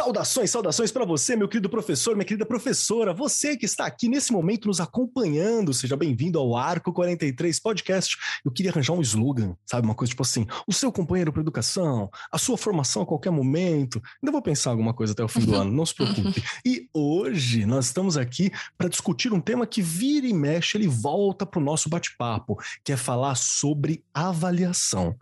Saudações, saudações para você, meu querido professor, minha querida professora, você que está aqui nesse momento nos acompanhando, seja bem-vindo ao Arco 43 Podcast. Eu queria arranjar um slogan, sabe? Uma coisa tipo assim: o seu companheiro para educação, a sua formação a qualquer momento. Ainda vou pensar alguma coisa até o fim do ano, não se preocupe. E hoje nós estamos aqui para discutir um tema que vira e mexe, ele volta para o nosso bate-papo, que é falar sobre avaliação.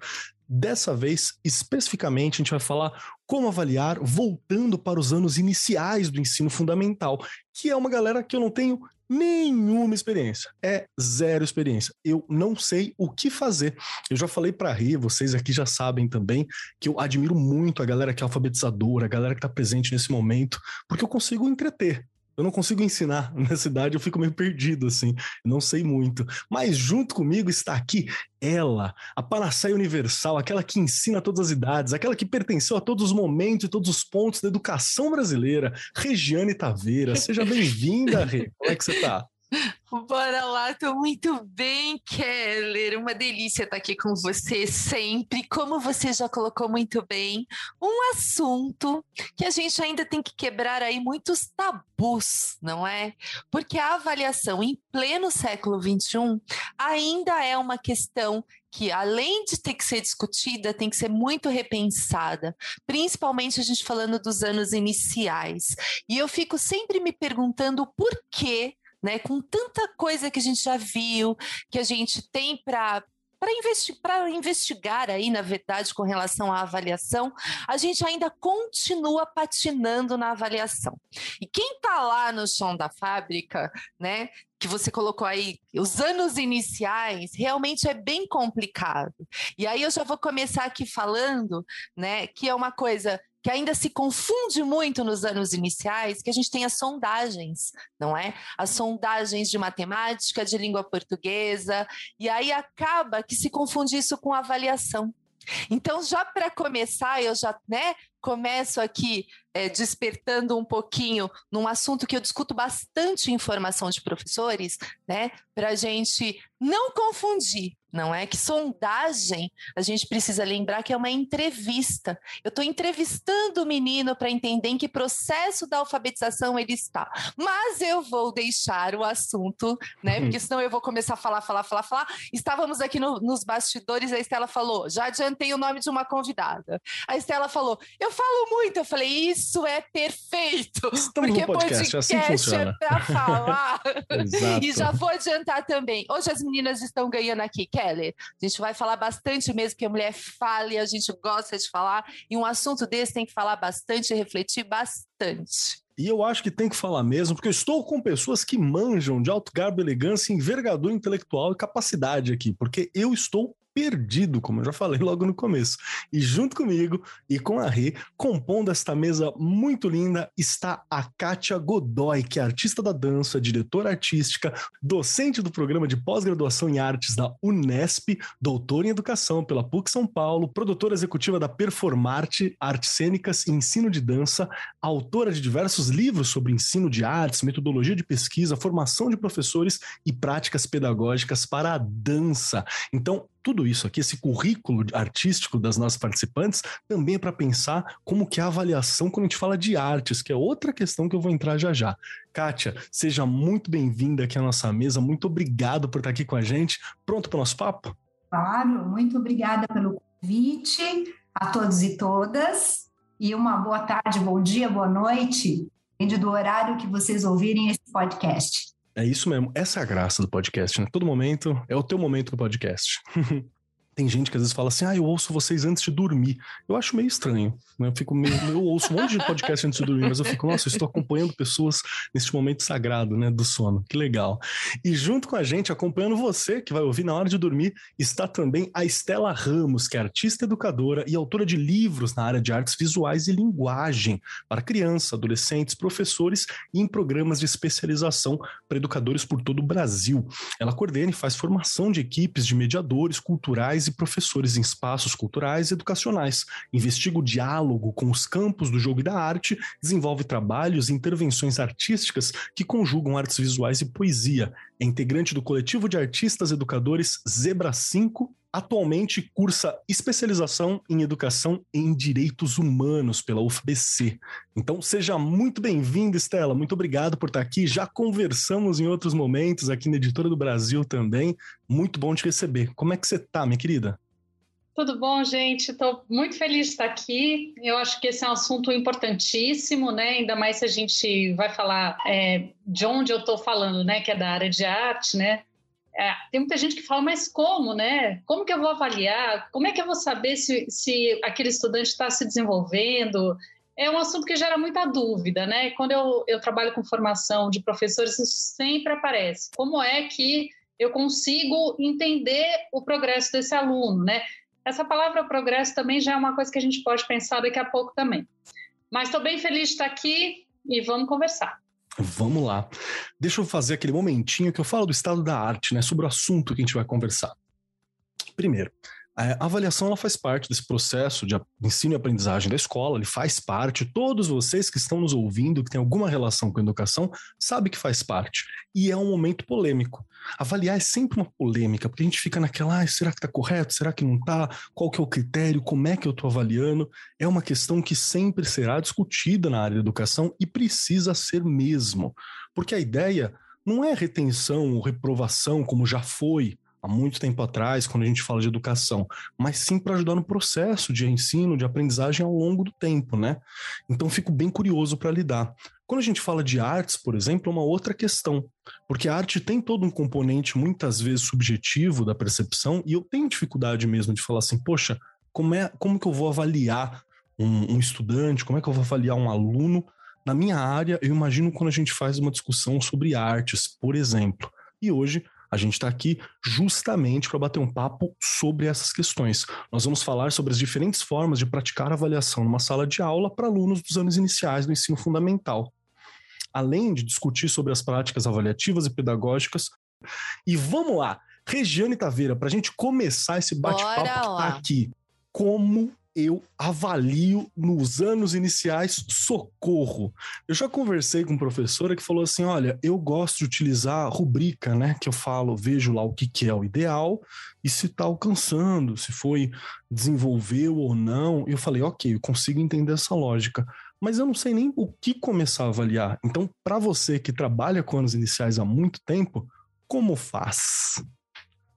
Dessa vez, especificamente, a gente vai falar como avaliar voltando para os anos iniciais do ensino fundamental, que é uma galera que eu não tenho nenhuma experiência. É zero experiência. Eu não sei o que fazer. Eu já falei para rir, vocês aqui já sabem também que eu admiro muito a galera que é alfabetizadora, a galera que está presente nesse momento, porque eu consigo entreter. Eu não consigo ensinar na cidade, eu fico meio perdido, assim, não sei muito. Mas junto comigo está aqui ela, a Panaceia Universal, aquela que ensina a todas as idades, aquela que pertenceu a todos os momentos e todos os pontos da educação brasileira, Regiane Taveira. Seja bem-vinda, Rê. Como é que você está? Bora lá, tô muito bem, Keller. Uma delícia estar aqui com você sempre. Como você já colocou muito bem, um assunto que a gente ainda tem que quebrar aí muitos tabus, não é? Porque a avaliação em pleno século XXI ainda é uma questão que, além de ter que ser discutida, tem que ser muito repensada, principalmente a gente falando dos anos iniciais. E eu fico sempre me perguntando por que né? Com tanta coisa que a gente já viu, que a gente tem para para investi investigar aí, na verdade, com relação à avaliação, a gente ainda continua patinando na avaliação. E quem está lá no chão da fábrica, né, que você colocou aí, os anos iniciais, realmente é bem complicado. E aí eu já vou começar aqui falando, né, que é uma coisa que ainda se confunde muito nos anos iniciais, que a gente tem as sondagens, não é? As sondagens de matemática, de língua portuguesa, e aí acaba que se confunde isso com avaliação. Então, já para começar, eu já né, começo aqui é, despertando um pouquinho num assunto que eu discuto bastante em formação de professores, né? Para a gente não confundir não é? Que sondagem, a gente precisa lembrar que é uma entrevista. Eu estou entrevistando o menino para entender em que processo da alfabetização ele está. Mas eu vou deixar o assunto, né? Uhum. Porque senão eu vou começar a falar, falar, falar, falar. Estávamos aqui no, nos bastidores, a Estela falou: já adiantei o nome de uma convidada. A Estela falou: eu falo muito. Eu falei: isso é perfeito. Estamos porque no podcast, podcast assim funciona. é para falar. e já vou adiantar também. Hoje as meninas estão ganhando aqui Kelly. A gente vai falar bastante mesmo, que a mulher fala e a gente gosta de falar, e um assunto desse tem que falar bastante e refletir bastante. E eu acho que tem que falar mesmo, porque eu estou com pessoas que manjam de alto garbo, elegância, envergadura intelectual e capacidade aqui, porque eu estou perdido, como eu já falei logo no começo. E junto comigo e com a Rê, compondo esta mesa muito linda, está a Kátia Godoy, que é artista da dança, diretora artística, docente do programa de pós-graduação em artes da Unesp, doutora em educação pela PUC São Paulo, produtora executiva da Performarte, Artes Cênicas e Ensino de Dança, autora de diversos livros sobre ensino de artes, metodologia de pesquisa, formação de professores e práticas pedagógicas para a dança. Então, tudo isso aqui, esse currículo artístico das nossas participantes, também é para pensar como que é a avaliação quando a gente fala de artes, que é outra questão que eu vou entrar já já. Kátia, seja muito bem-vinda aqui à nossa mesa, muito obrigado por estar aqui com a gente. Pronto para o nosso papo? Claro, muito obrigada pelo convite a todos e todas, e uma boa tarde, bom dia, boa noite, depende do horário que vocês ouvirem esse podcast. É isso mesmo. Essa é a graça do podcast, né? Todo momento é o teu momento do podcast. Tem gente que às vezes fala assim, ah, eu ouço vocês antes de dormir. Eu acho meio estranho, né? Eu fico meio, eu ouço um monte de podcast antes de dormir, mas eu fico, nossa, eu estou acompanhando pessoas neste momento sagrado, né, do sono. Que legal. E junto com a gente, acompanhando você, que vai ouvir na hora de dormir, está também a Estela Ramos, que é artista educadora e autora de livros na área de artes visuais e linguagem para crianças, adolescentes, professores e em programas de especialização para educadores por todo o Brasil. Ela coordena e faz formação de equipes de mediadores culturais e professores em espaços culturais e educacionais, investiga o diálogo com os campos do jogo e da arte, desenvolve trabalhos e intervenções artísticas que conjugam artes visuais e poesia. É integrante do coletivo de artistas educadores Zebra 5 Atualmente cursa especialização em educação em direitos humanos pela UFBC. Então seja muito bem-vinda, Estela. Muito obrigado por estar aqui. Já conversamos em outros momentos aqui na Editora do Brasil também. Muito bom te receber. Como é que você está, minha querida? Tudo bom, gente? Estou muito feliz de estar aqui. Eu acho que esse é um assunto importantíssimo, né? Ainda mais se a gente vai falar é, de onde eu estou falando, né? Que é da área de arte, né? É, tem muita gente que fala, mas como, né? Como que eu vou avaliar? Como é que eu vou saber se, se aquele estudante está se desenvolvendo? É um assunto que gera muita dúvida, né? Quando eu, eu trabalho com formação de professores, isso sempre aparece. Como é que eu consigo entender o progresso desse aluno, né? Essa palavra progresso também já é uma coisa que a gente pode pensar daqui a pouco também. Mas estou bem feliz de estar aqui e vamos conversar. Vamos lá. Deixa eu fazer aquele momentinho que eu falo do estado da arte, né? Sobre o assunto que a gente vai conversar. Primeiro, a avaliação ela faz parte desse processo de ensino e aprendizagem da escola, ele faz parte. Todos vocês que estão nos ouvindo, que têm alguma relação com a educação, sabem que faz parte. E é um momento polêmico. Avaliar é sempre uma polêmica, porque a gente fica naquela, ah, será que está correto? Será que não está? Qual que é o critério? Como é que eu estou avaliando? É uma questão que sempre será discutida na área da educação e precisa ser mesmo. Porque a ideia não é retenção ou reprovação, como já foi há muito tempo atrás, quando a gente fala de educação, mas sim para ajudar no processo de ensino, de aprendizagem ao longo do tempo, né? Então fico bem curioso para lidar. Quando a gente fala de artes, por exemplo, é uma outra questão, porque a arte tem todo um componente muitas vezes subjetivo da percepção, e eu tenho dificuldade mesmo de falar assim, poxa, como é, como que eu vou avaliar um, um estudante, como é que eu vou avaliar um aluno? Na minha área, eu imagino quando a gente faz uma discussão sobre artes, por exemplo. E hoje a gente está aqui justamente para bater um papo sobre essas questões. Nós vamos falar sobre as diferentes formas de praticar avaliação numa sala de aula para alunos dos anos iniciais do ensino fundamental. Além de discutir sobre as práticas avaliativas e pedagógicas. E vamos lá, Regiane Taveira, para a gente começar esse bate-papo tá aqui. Como eu avalio nos anos iniciais socorro. Eu já conversei com professora que falou assim: olha, eu gosto de utilizar rubrica, né? Que eu falo, vejo lá o que, que é o ideal e se está alcançando, se foi desenvolveu ou não. Eu falei, ok, eu consigo entender essa lógica. Mas eu não sei nem o que começar a avaliar. Então, para você que trabalha com anos iniciais há muito tempo, como faz?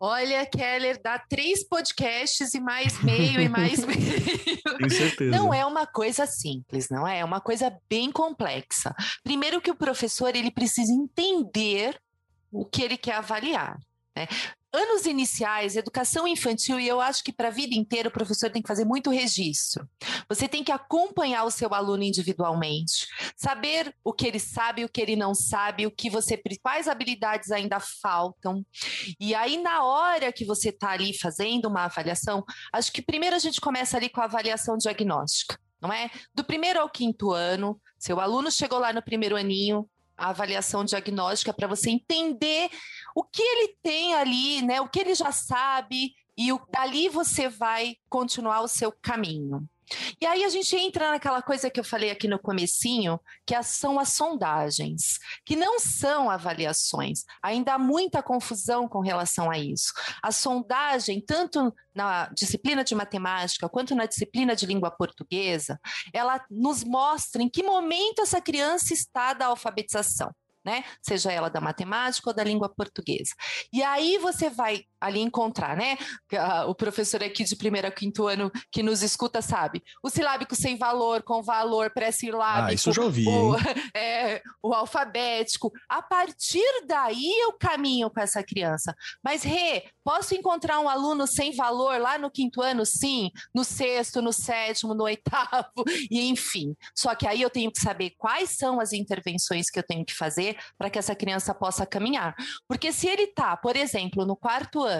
Olha, Keller, dá três podcasts e mais meio e mais meio. Tenho certeza. Não é uma coisa simples, não é? É uma coisa bem complexa. Primeiro que o professor ele precisa entender o que ele quer avaliar. Né? Anos iniciais, educação infantil, e eu acho que para a vida inteira o professor tem que fazer muito registro. Você tem que acompanhar o seu aluno individualmente, saber o que ele sabe, o que ele não sabe, o que você quais habilidades ainda faltam. E aí na hora que você está ali fazendo uma avaliação, acho que primeiro a gente começa ali com a avaliação diagnóstica. Não é? Do primeiro ao quinto ano, seu aluno chegou lá no primeiro aninho, a avaliação diagnóstica para você entender o que ele tem ali, né? O que ele já sabe e o, dali você vai continuar o seu caminho. E aí a gente entra naquela coisa que eu falei aqui no comecinho, que são as sondagens, que não são avaliações. Ainda há muita confusão com relação a isso. A sondagem, tanto na disciplina de matemática quanto na disciplina de língua portuguesa, ela nos mostra em que momento essa criança está da alfabetização né? Seja ela da matemática ou da língua portuguesa. E aí você vai ali encontrar, né? O professor aqui de primeiro a quinto ano que nos escuta sabe. O silábico sem valor, com valor pré-silábico. Ah, isso eu já ouvi. O, é, o alfabético. A partir daí eu caminho com essa criança. Mas, Rê, posso encontrar um aluno sem valor lá no quinto ano? Sim. No sexto, no sétimo, no oitavo, e enfim. Só que aí eu tenho que saber quais são as intervenções que eu tenho que fazer para que essa criança possa caminhar. Porque se ele está, por exemplo, no quarto ano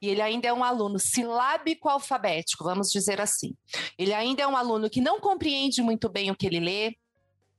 e ele ainda é um aluno silábico alfabético, vamos dizer assim, ele ainda é um aluno que não compreende muito bem o que ele lê,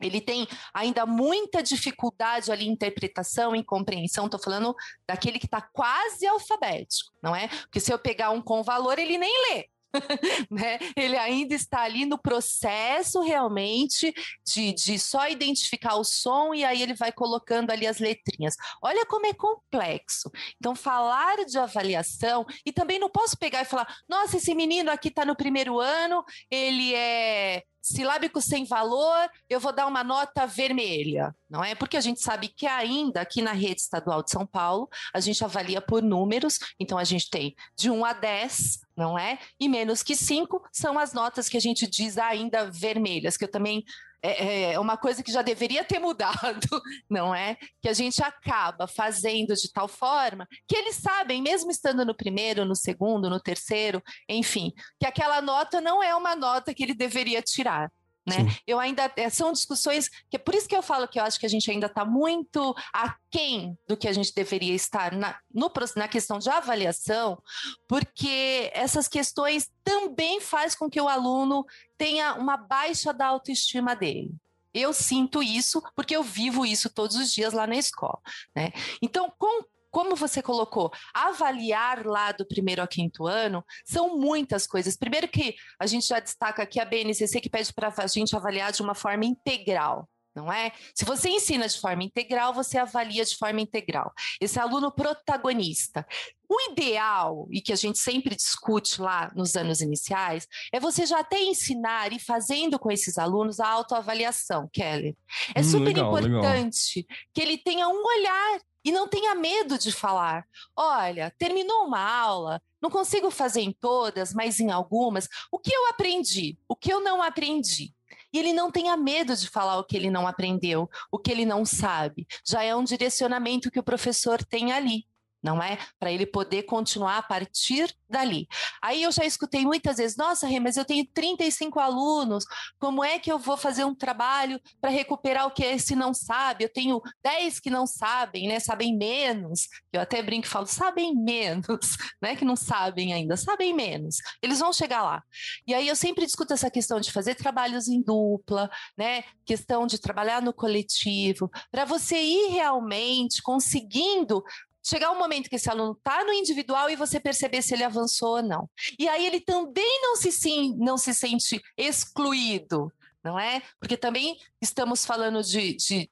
ele tem ainda muita dificuldade ali em interpretação, em compreensão. Estou falando daquele que está quase alfabético, não é? Porque se eu pegar um com valor, ele nem lê. né? Ele ainda está ali no processo realmente de, de só identificar o som e aí ele vai colocando ali as letrinhas. Olha como é complexo. Então, falar de avaliação, e também não posso pegar e falar, nossa, esse menino aqui está no primeiro ano, ele é silábico sem valor, eu vou dar uma nota vermelha, não é? Porque a gente sabe que ainda aqui na rede estadual de São Paulo, a gente avalia por números, então a gente tem de 1 a 10, não é? E menos que 5 são as notas que a gente diz ainda vermelhas, que eu também é, é uma coisa que já deveria ter mudado, não é? Que a gente acaba fazendo de tal forma que eles sabem, mesmo estando no primeiro, no segundo, no terceiro, enfim, que aquela nota não é uma nota que ele deveria tirar. Né? Eu ainda é, são discussões que é por isso que eu falo que eu acho que a gente ainda está muito aquém do que a gente deveria estar na, no, na questão de avaliação, porque essas questões também faz com que o aluno tenha uma baixa da autoestima dele. Eu sinto isso porque eu vivo isso todos os dias lá na escola. Né? Então, com como você colocou, avaliar lá do primeiro ao quinto ano são muitas coisas. Primeiro que a gente já destaca aqui a BNCC que pede para a gente avaliar de uma forma integral. Não é? Se você ensina de forma integral, você avalia de forma integral. Esse aluno protagonista. O ideal, e que a gente sempre discute lá nos anos iniciais, é você já até ensinar e fazendo com esses alunos a autoavaliação, Kelly. É hum, super legal, importante legal. que ele tenha um olhar e não tenha medo de falar. Olha, terminou uma aula, não consigo fazer em todas, mas em algumas. O que eu aprendi? O que eu não aprendi? E ele não tenha medo de falar o que ele não aprendeu, o que ele não sabe. Já é um direcionamento que o professor tem ali não é? Para ele poder continuar a partir dali. Aí eu já escutei muitas vezes: nossa, Rê, mas eu tenho 35 alunos, como é que eu vou fazer um trabalho para recuperar o que esse não sabe? Eu tenho 10 que não sabem, né? Sabem menos. Eu até brinco e falo: sabem menos, né? Que não sabem ainda, sabem menos. Eles vão chegar lá. E aí eu sempre discuto essa questão de fazer trabalhos em dupla, né? Questão de trabalhar no coletivo, para você ir realmente conseguindo chegar um momento que esse aluno está no individual e você perceber se ele avançou ou não. E aí ele também não se, sim, não se sente excluído, não é? Porque também estamos falando de, de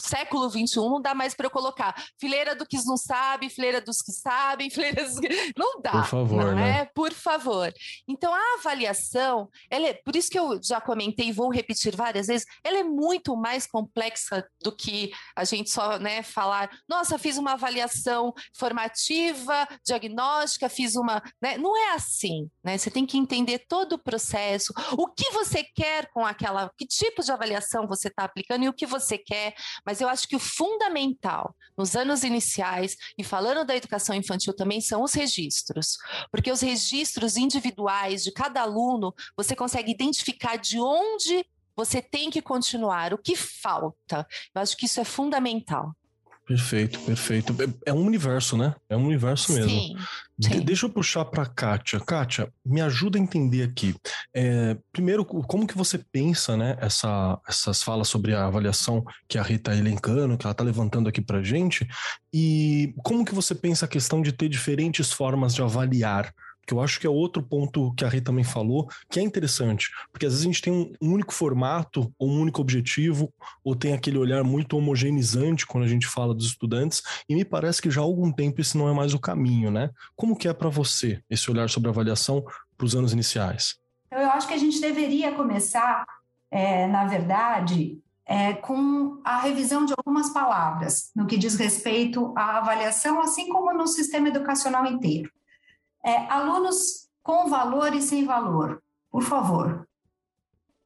século XXI não dá mais para eu colocar fileira do que não sabe, fileira dos que sabem, fileira dos que... Não dá. Por favor, não né? é? Por favor. Então, a avaliação, ela é, por isso que eu já comentei e vou repetir várias vezes, ela é muito mais complexa do que a gente só né, falar, nossa, fiz uma avaliação formativa, diagnóstica, fiz uma. Né? Não é assim. Né? Você tem que entender todo o processo, o que você quer com aquela, que tipo de avaliação você está aplicando e o que você quer mas eu acho que o fundamental nos anos iniciais, e falando da educação infantil também, são os registros. Porque os registros individuais de cada aluno, você consegue identificar de onde você tem que continuar, o que falta. Eu acho que isso é fundamental. Perfeito, perfeito. É, é um universo, né? É um universo mesmo. Sim, sim. deixa eu puxar para Kátia. Kátia, me ajuda a entender aqui. É, primeiro, como que você pensa, né, essa, essas falas sobre a avaliação que a Rita está elencando, que ela está levantando aqui para gente, e como que você pensa a questão de ter diferentes formas de avaliar que eu acho que é outro ponto que a Rita também falou, que é interessante, porque às vezes a gente tem um, único formato, ou um único objetivo, ou tem aquele olhar muito homogeneizante quando a gente fala dos estudantes, e me parece que já há algum tempo esse não é mais o caminho, né? Como que é para você esse olhar sobre avaliação para os anos iniciais? Eu acho que a gente deveria começar, é, na verdade, é, com a revisão de algumas palavras no que diz respeito à avaliação, assim como no sistema educacional inteiro. É, alunos com valor e sem valor, por favor.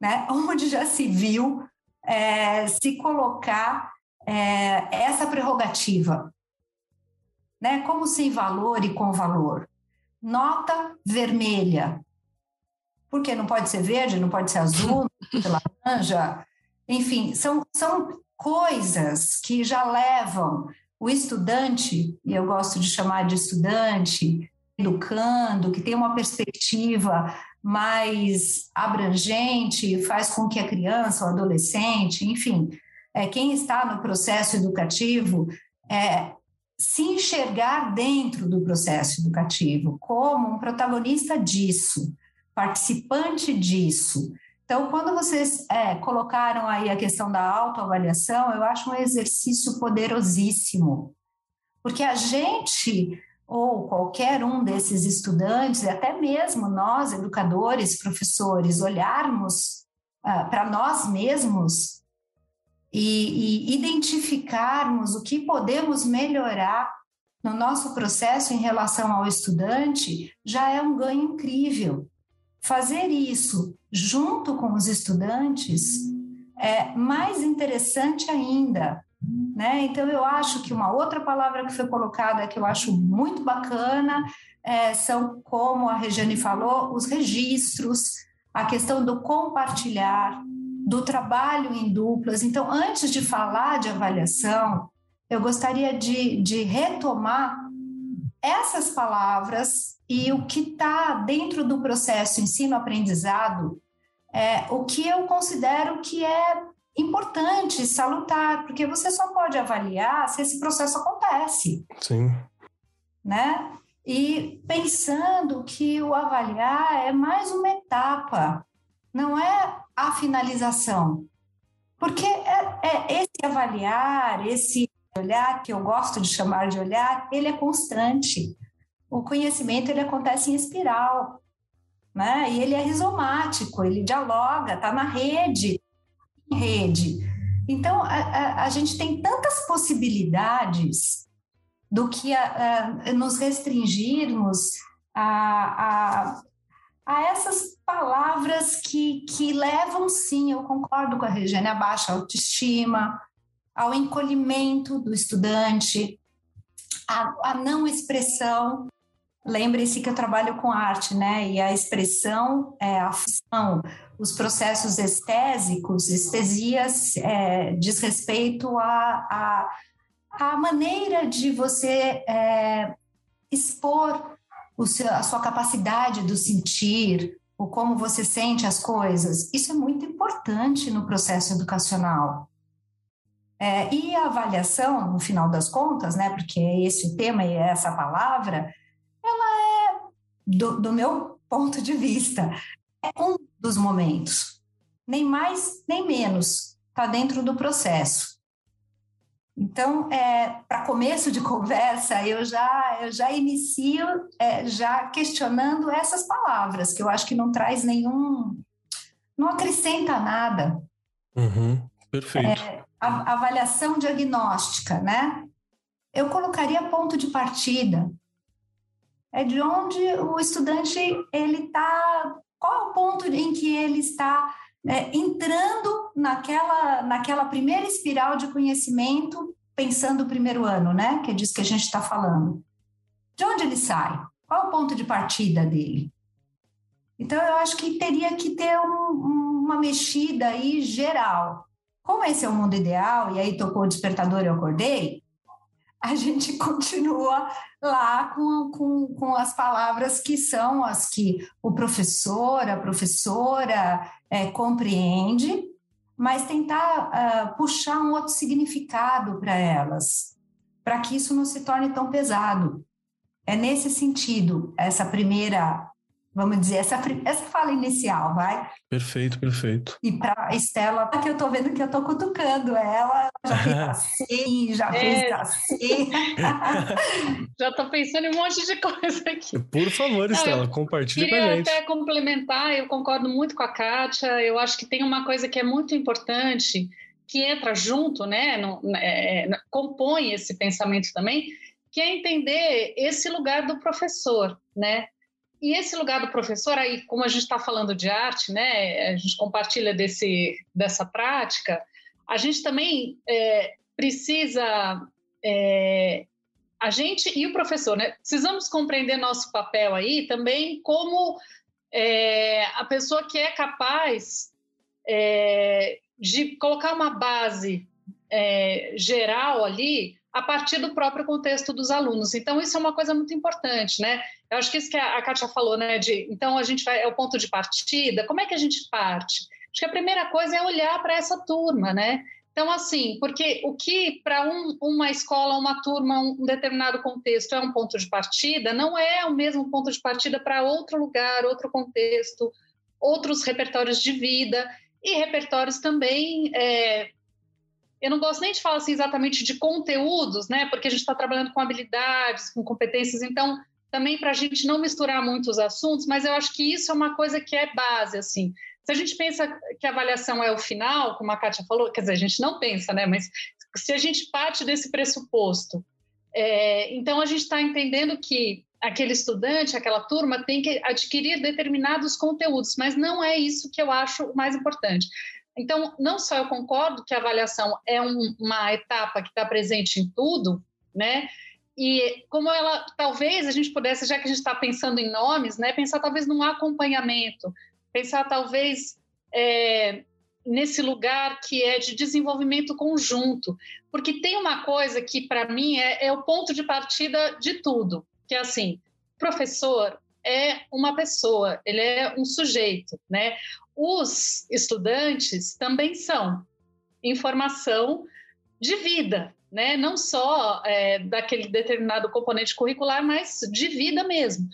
Né? Onde já se viu é, se colocar é, essa prerrogativa? Né? Como sem valor e com valor? Nota vermelha. Porque não pode ser verde, não pode ser azul, não pode ser laranja. Enfim, são, são coisas que já levam o estudante, e eu gosto de chamar de estudante, educando, que tem uma perspectiva mais abrangente, faz com que a criança, o adolescente, enfim, é, quem está no processo educativo, é, se enxergar dentro do processo educativo como um protagonista disso, participante disso. Então, quando vocês é, colocaram aí a questão da autoavaliação, eu acho um exercício poderosíssimo, porque a gente ou qualquer um desses estudantes, até mesmo nós, educadores, professores, olharmos uh, para nós mesmos e, e identificarmos o que podemos melhorar no nosso processo em relação ao estudante, já é um ganho incrível. Fazer isso junto com os estudantes é mais interessante ainda, né? Então, eu acho que uma outra palavra que foi colocada que eu acho muito bacana é, são, como a Regiane falou, os registros, a questão do compartilhar, do trabalho em duplas. Então, antes de falar de avaliação, eu gostaria de, de retomar essas palavras e o que está dentro do processo ensino-aprendizado, é, o que eu considero que é importante, salutar, porque você só pode avaliar se esse processo acontece. Sim. Né? E pensando que o avaliar é mais uma etapa, não é a finalização. Porque é, é esse avaliar, esse olhar, que eu gosto de chamar de olhar, ele é constante. O conhecimento ele acontece em espiral, né? E ele é rizomático, ele dialoga, está na rede, rede. Então, a, a, a, gente tem tantas possibilidades do que a, nos restringirmos a, a essas palavras que, que levam, sim, eu concordo com a Regiane, a baixa autoestima, ao encolhimento do estudante, a, a não expressão. Lembre-se que eu trabalho com arte, né? E a expressão, é, a função, os processos estésicos, estesias, é, diz respeito à a, a, a, maneira de você é, expor seu, a sua capacidade do sentir, o como você sente as coisas. Isso é muito importante no processo educacional. É, e a avaliação, no final das contas, né, porque é esse o tema e é essa palavra, do, do meu ponto de vista, é um dos momentos. Nem mais, nem menos. Está dentro do processo. Então, é, para começo de conversa, eu já, eu já inicio é, já questionando essas palavras, que eu acho que não traz nenhum, não acrescenta nada. Uhum, perfeito. É, a, avaliação diagnóstica, né? Eu colocaria ponto de partida. É de onde o estudante ele está, qual é o ponto em que ele está é, entrando naquela, naquela primeira espiral de conhecimento, pensando o primeiro ano, né? Que é disso que a gente está falando. De onde ele sai? Qual é o ponto de partida dele? Então, eu acho que teria que ter um, uma mexida aí geral. Como esse é o mundo ideal, e aí tocou o despertador e eu acordei, a gente continua lá com, com, com as palavras que são as que o professor, a professora é, compreende, mas tentar uh, puxar um outro significado para elas, para que isso não se torne tão pesado. É nesse sentido essa primeira vamos dizer, essa, essa fala inicial, vai? Perfeito, perfeito. E para Estela, que eu tô vendo que eu tô cutucando ela, já fez assim, já é. fez assim. já tô pensando em um monte de coisa aqui. Por favor, Estela, compartilhe com a gente. Queria até complementar, eu concordo muito com a Kátia, eu acho que tem uma coisa que é muito importante, que entra junto, né, no, é, compõe esse pensamento também, que é entender esse lugar do professor, né? E esse lugar do professor, aí, como a gente está falando de arte, né, a gente compartilha desse, dessa prática, a gente também é, precisa, é, a gente e o professor, né, precisamos compreender nosso papel aí também como é, a pessoa que é capaz é, de colocar uma base é, geral ali a partir do próprio contexto dos alunos. Então, isso é uma coisa muito importante, né? Eu acho que isso que a Kátia falou, né? De, então, a gente vai, é o ponto de partida. Como é que a gente parte? Acho que a primeira coisa é olhar para essa turma, né? Então, assim, porque o que para um, uma escola, uma turma, um determinado contexto é um ponto de partida, não é o mesmo ponto de partida para outro lugar, outro contexto, outros repertórios de vida e repertórios também. É, eu não gosto nem de falar assim exatamente de conteúdos, né? Porque a gente está trabalhando com habilidades, com competências, então também para a gente não misturar muito os assuntos, mas eu acho que isso é uma coisa que é base, assim. Se a gente pensa que a avaliação é o final, como a Kátia falou, quer dizer, a gente não pensa, né? Mas se a gente parte desse pressuposto, é, então a gente está entendendo que aquele estudante, aquela turma tem que adquirir determinados conteúdos, mas não é isso que eu acho o mais importante. Então, não só eu concordo que a avaliação é um, uma etapa que está presente em tudo, né? E como ela, talvez a gente pudesse, já que a gente está pensando em nomes, né, pensar talvez num acompanhamento, pensar talvez é, nesse lugar que é de desenvolvimento conjunto, porque tem uma coisa que para mim é, é, o ponto de partida de tudo, que é assim, professor é uma pessoa, ele é um sujeito, né? Os estudantes também são informação de vida, né? Não só é, daquele determinado componente curricular, mas de vida mesmo.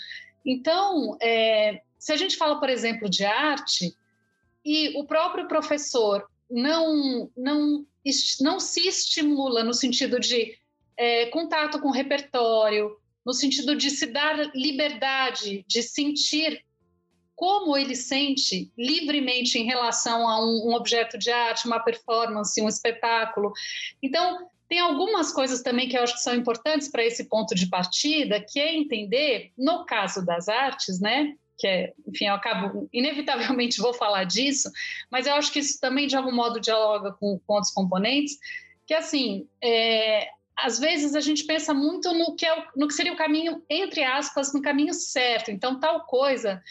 Então, é, se a gente fala, por exemplo, de arte, e o próprio professor não, não, não se estimula no sentido de é, contato com repertório, no sentido de se dar liberdade de sentir como ele sente livremente em relação a um, um, objeto de arte, uma performance, um espetáculo. Então, tem algumas coisas também que eu acho que são importantes para esse ponto de partida, que é entender, no caso das artes, né, que é, enfim, eu acabo, inevitavelmente vou falar disso, mas eu acho que isso também, de algum modo, dialoga com, com outros componentes, que, assim, é, às vezes a gente pensa muito no que, é, no que seria o caminho, entre aspas, no caminho certo. Então, tal coisa,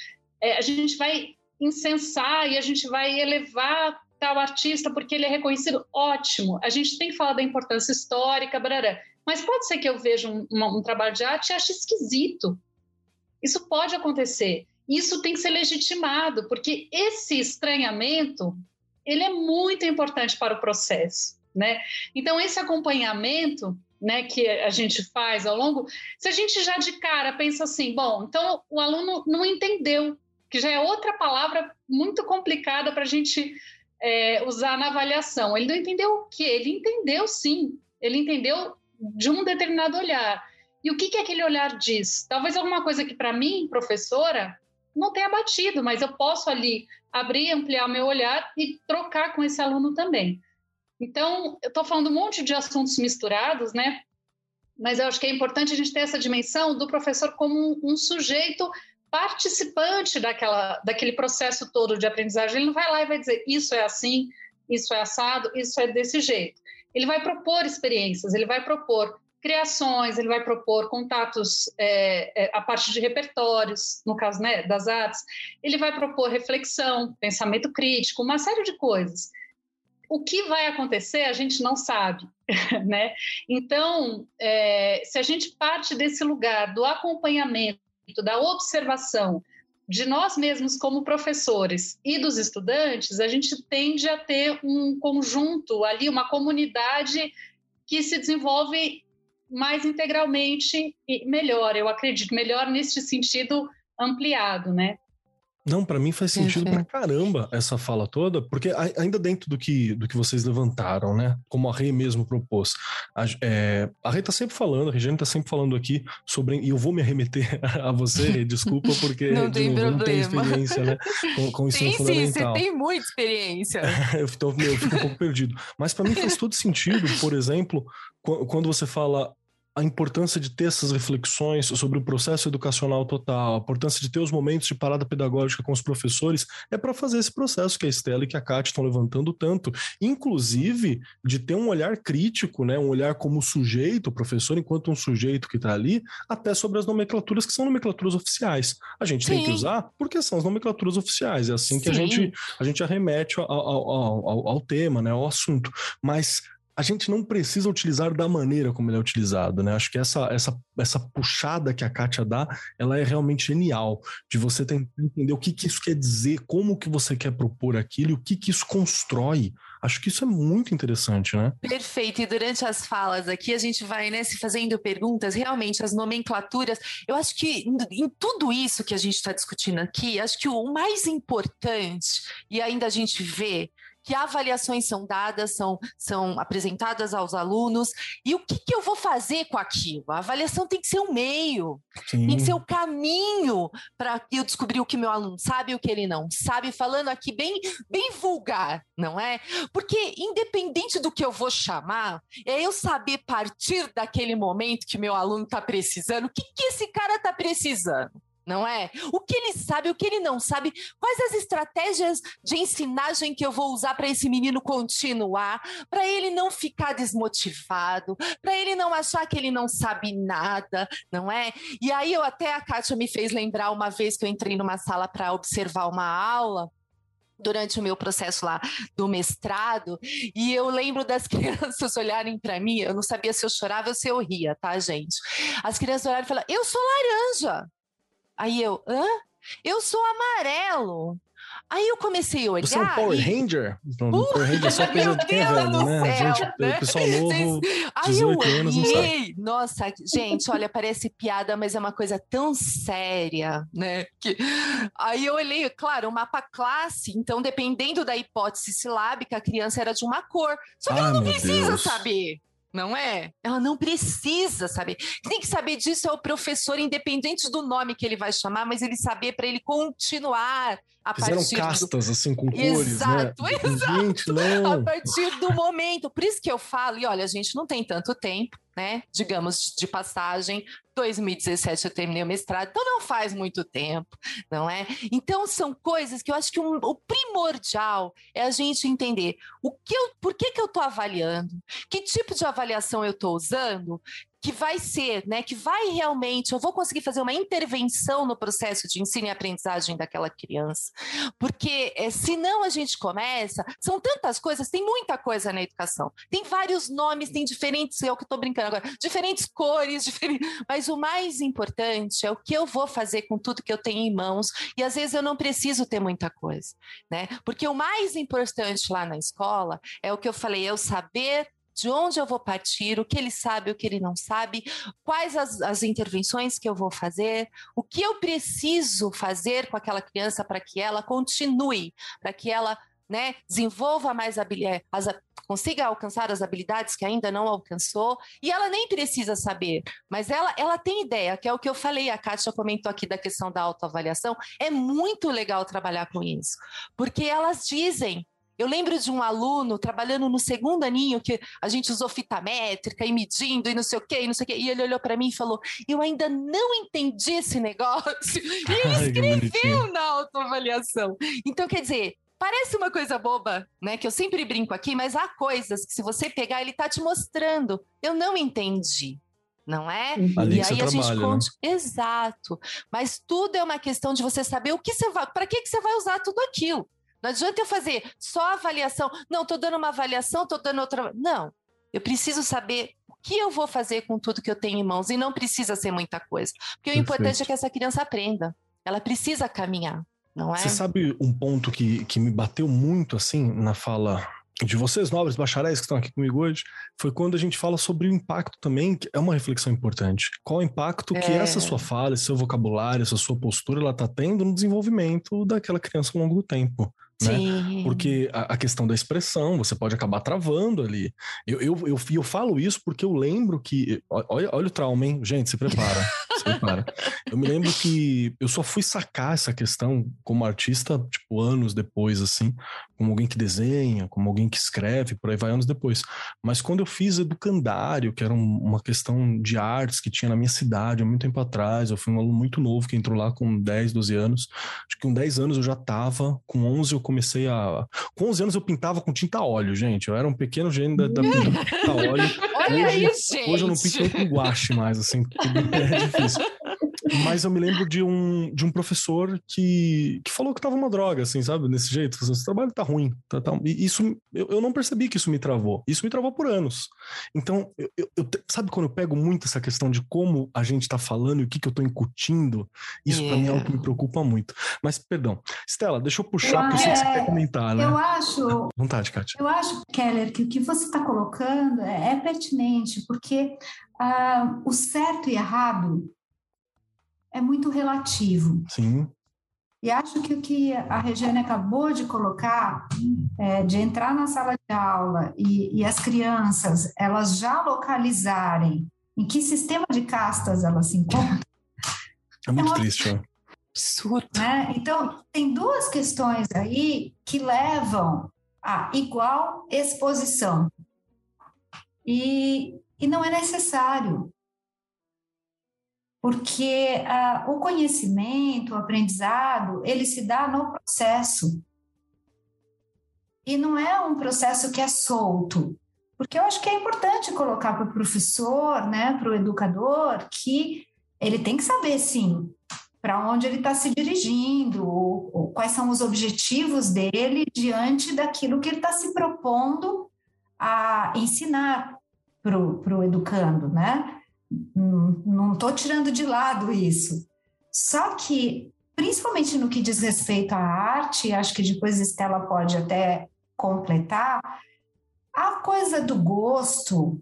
é, a gente vai incensar e a gente vai elevar tal artista porque ele é reconhecido, ótimo. A gente tem que falar da importância histórica, barará. mas pode ser que eu veja um, um, trabalho de arte e ache esquisito. Isso pode acontecer isso tem que ser legitimado, porque esse estranhamento ele é muito importante para o processo, né? Então esse acompanhamento, né, que a gente faz ao longo, se a gente já de cara pensa assim, bom, então o aluno não entendeu, que já é outra palavra muito complicada para a gente é, usar na avaliação. Ele não entendeu o que? Ele entendeu sim, ele entendeu de um determinado olhar. E o que, que aquele olhar diz? Talvez alguma coisa que para mim, professora, não tenha batido, mas eu posso ali abrir, ampliar meu olhar e trocar com esse aluno também. Então, eu estou falando um monte de assuntos misturados, né? Mas eu acho que é importante a gente ter essa dimensão do professor como um, sujeito participante daquela, daquele processo todo de aprendizagem. Ele não vai lá e vai dizer isso é assim, isso é assado, isso é desse jeito. Ele vai propor experiências, ele vai propor criações, ele vai propor contatos é, é, a partir de repertórios, no caso né, das artes, ele vai propor reflexão, pensamento crítico, uma série de coisas. O que vai acontecer a gente não sabe, né? Então, é, se a gente parte desse lugar do acompanhamento, da observação de nós mesmos como professores e dos estudantes, a gente tende a ter um conjunto ali, uma comunidade que se desenvolve mais integralmente e melhor, eu acredito, melhor neste sentido ampliado, né? Não, para mim faz sentido para pra caramba essa fala toda, porque ainda dentro do que, do que vocês levantaram, né? Como a Rei mesmo propôs. A, é, a Rei tá sempre falando, a Regiane tá sempre falando aqui sobre. E eu vou me arremeter a você, desculpa, porque não, tem novo, não tem experiência, né? Com, com ensino tem, fundamental. Sim, você tem muita experiência. eu, tô, eu fico um pouco perdido. Mas para mim faz todo sentido, por exemplo, quando você fala a importância de ter essas reflexões sobre o processo educacional total, a importância de ter os momentos de parada pedagógica com os professores, é para fazer esse processo que a Estela e que a Kátia estão levantando tanto, inclusive de ter um olhar crítico, né, um olhar como sujeito, o professor enquanto um sujeito que está ali, até sobre as nomenclaturas que são nomenclaturas oficiais. A gente Sim. tem que usar porque são as nomenclaturas oficiais, é assim que a gente, a gente arremete ao, ao, ao, ao tema, né, ao assunto. Mas a gente não precisa utilizar da maneira como ele é utilizado, né? Acho que essa, essa, essa puxada que a Kátia dá, ela é realmente genial, de você tentar entender o que, que isso quer dizer, como que você quer propor aquilo e o que, que isso constrói. Acho que isso é muito interessante, né? Perfeito. E durante as falas aqui, a gente vai né, se fazendo perguntas, realmente, as nomenclaturas. Eu acho que em tudo isso que a gente está discutindo aqui, acho que o mais importante, e ainda a gente vê que avaliações são dadas, são, são apresentadas aos alunos, e o que, que eu vou fazer com aquilo? A avaliação tem que ser um meio, Sim. tem que ser o um caminho para eu descobrir o que meu aluno sabe e o que ele não sabe, falando aqui bem, bem vulgar, não é? Porque independente do que eu vou chamar, é eu saber partir daquele momento que meu aluno está precisando, o que, que esse cara está precisando? Não é? O que ele sabe, o que ele não sabe, quais as estratégias de ensinagem que eu vou usar para esse menino continuar, para ele não ficar desmotivado, para ele não achar que ele não sabe nada, não é? E aí eu até a Kátia me fez lembrar uma vez que eu entrei numa sala para observar uma aula durante o meu processo lá do mestrado, e eu lembro das crianças olharem para mim, eu não sabia se eu chorava ou se eu ria, tá, gente? As crianças olharam e falaram: "Eu sou laranja". Aí eu, hã? Eu sou amarelo. Aí eu comecei a olhar. Você é um Power e... Ranger? Uh, Power Ranger é só coisa de velho, né? Céu, gente, né? pessoal novo, Aí 18 eu não sabe. Nossa, gente, olha, parece piada, mas é uma coisa tão séria, né? Que... Aí eu olhei, claro, o mapa classe, então dependendo da hipótese silábica, a criança era de uma cor. Só que ela não precisa Deus. saber não é? Ela não precisa saber. Tem que saber disso é o professor, independente do nome que ele vai chamar, mas ele saber para ele continuar a Fizeram castas do... assim com cores, exato, né? Exato, gente, não. A partir do momento. Por isso que eu falo, e olha, a gente não tem tanto tempo, né? Digamos de passagem, 2017 eu terminei o mestrado, então não faz muito tempo, não é? Então são coisas que eu acho que um, o primordial é a gente entender o que eu, por que, que eu estou avaliando, que tipo de avaliação eu estou usando, que vai ser, né, que vai realmente, eu vou conseguir fazer uma intervenção no processo de ensino e aprendizagem daquela criança. Porque é, senão a gente começa, são tantas coisas, tem muita coisa na educação. Tem vários nomes, tem diferentes, o que estou brincando agora, diferentes cores, diferentes, mas o mais importante é o que eu vou fazer com tudo que eu tenho em mãos, e às vezes eu não preciso ter muita coisa, né? Porque o mais importante lá na escola é o que eu falei, é o saber de onde eu vou partir, o que ele sabe, o que ele não sabe, quais as, as intervenções que eu vou fazer, o que eu preciso fazer com aquela criança para que ela continue, para que ela né, desenvolva mais habilidades, consiga alcançar as habilidades que ainda não alcançou, e ela nem precisa saber, mas ela, ela tem ideia, que é o que eu falei, a Kátia comentou aqui da questão da autoavaliação, é muito legal trabalhar com isso, porque elas dizem, eu lembro de um aluno trabalhando no segundo aninho que a gente usou fita métrica e medindo e não sei o quê, e não sei o quê. E ele olhou para mim e falou: Eu ainda não entendi esse negócio. E ele escreveu na autoavaliação. Então, quer dizer, Parece uma coisa boba, né? Que eu sempre brinco aqui, mas há coisas que, se você pegar, ele tá te mostrando. Eu não entendi não é? Ali e aí a gente conta... né? exato. Mas tudo é uma questão de você saber o que você vai, para que que você vai usar tudo aquilo. Não adianta eu fazer só avaliação. Não, estou dando uma avaliação, estou dando outra. Não. Eu preciso saber o que eu vou fazer com tudo que eu tenho em mãos. E não precisa ser muita coisa. Porque Perfeito. o importante é que essa criança aprenda. Ela precisa caminhar, não é? Você sabe um ponto que, que me bateu muito assim na fala de vocês, nobres bacharéis que estão aqui comigo hoje, foi quando a gente fala sobre o impacto também, que é uma reflexão importante. Qual o impacto é. que essa sua fala, esse seu vocabulário, essa sua postura, ela está tendo no desenvolvimento daquela criança ao longo do tempo. Né? Porque a, a, questão da expressão, você pode acabar travando ali. Eu, eu, eu, eu falo isso porque eu lembro que. Olha, olha o trauma, hein? Gente, se prepara. Eu me lembro que eu só fui sacar essa questão como artista, tipo, anos depois, assim, como alguém que desenha, como alguém que escreve, por aí vai anos depois. Mas quando eu fiz educandário, que era um, uma questão de artes que tinha na minha cidade há muito tempo atrás, eu fui um aluno muito novo que entrou lá com 10, 12 anos. Acho que com 10 anos eu já tava, com 11 eu comecei a. Com 11 anos eu pintava com tinta óleo, gente. Eu era um pequeno gênio da, da tinta óleo. Olha hoje, isso, gente. Hoje eu não pinto com guache mais, assim, é difícil. Mas eu me lembro de um, de um professor que, que falou que tava uma droga, assim, sabe? Desse jeito. Esse trabalho tá ruim. Tá, tá... E isso, eu, eu não percebi que isso me travou. Isso me travou por anos. Então, eu, eu, eu sabe quando eu pego muito essa questão de como a gente tá falando e o que, que eu tô incutindo? Isso yeah. pra mim é algo que me preocupa muito. Mas, perdão. Stella, deixa eu puxar, porque eu sei que você quer comentar, né? Eu acho. Vontade, Kátia. Eu acho, Keller, que o que você está colocando é, é pertinente, porque ah, o certo e errado é muito relativo. Sim. E acho que o que a Regiane acabou de colocar, é, de entrar na sala de aula e, e, as crianças elas já localizarem em que sistema de castas elas se encontram. É muito é uma... triste, né? Absurdo. Né? Então, tem duas questões aí que levam a igual exposição. E, e não é necessário porque uh, o conhecimento, o aprendizado, ele se dá no processo. E não é um processo que é solto. Porque eu acho que é importante colocar para o professor, né, para o educador, que ele tem que saber, sim, para onde ele está se dirigindo, ou, ou quais são os objetivos dele diante daquilo que ele está se propondo a ensinar para o educando, né? Não estou tirando de lado isso. Só que, principalmente no que diz respeito à arte, acho que depois a Estela pode até completar, a coisa do gosto,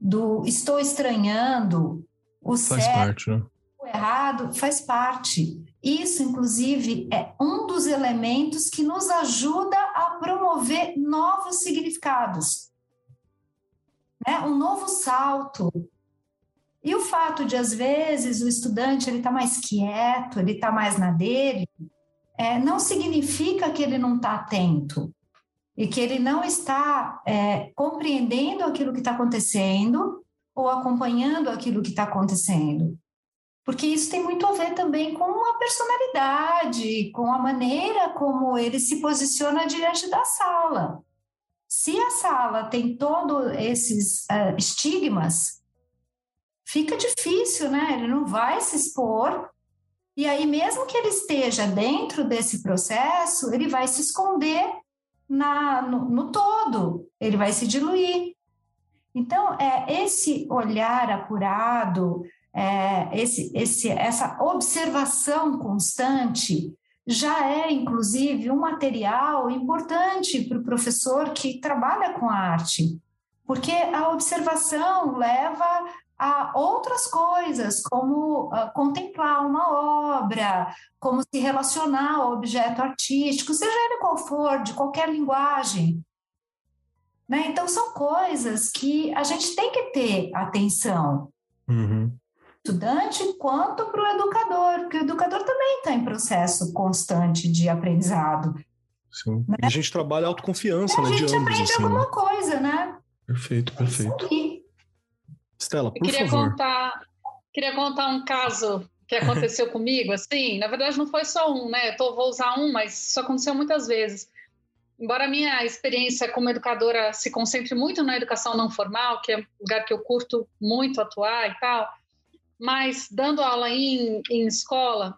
do estou estranhando, o faz certo, parte, né? o errado, faz parte. Isso, inclusive, é um dos elementos que nos ajuda a promover novos significados. Né? Um novo salto, e o fato de, às vezes, o estudante ele está mais quieto, ele está mais na dele, é, não significa que ele não está atento e que ele não está é, compreendendo aquilo que está acontecendo ou acompanhando aquilo que está acontecendo. Porque isso tem muito a ver também com a personalidade, com a maneira como ele se posiciona diante da sala. Se a sala tem todos esses uh, estigmas, fica difícil, né? Ele não vai se expor. E aí, mesmo que ele esteja dentro desse processo, ele vai se esconder na, no, no todo, ele vai se diluir. Então, é esse olhar apurado, é, esse, esse, essa observação constante já é, inclusive, um material importante para o professor que trabalha com arte, porque a observação leva a outras coisas, como uh, contemplar uma obra, como se relacionar ao objeto artístico, seja ele qual for, de qualquer linguagem. Né? Então, são coisas que a gente tem que ter atenção. Uhum. Estudante quanto para o educador, porque o educador também está em processo constante de aprendizado. Sim. Né? E a gente trabalha a autoconfiança, né? A gente aprende assim, alguma né? coisa, né? Perfeito, perfeito. E Estela, por queria favor. Contar, queria contar um caso que aconteceu comigo, assim, na verdade não foi só um, né? Eu tô, vou usar um, mas isso aconteceu muitas vezes. Embora a minha experiência como educadora se concentre muito na educação não formal, que é um lugar que eu curto muito atuar e tal, mas dando aula em, em escola,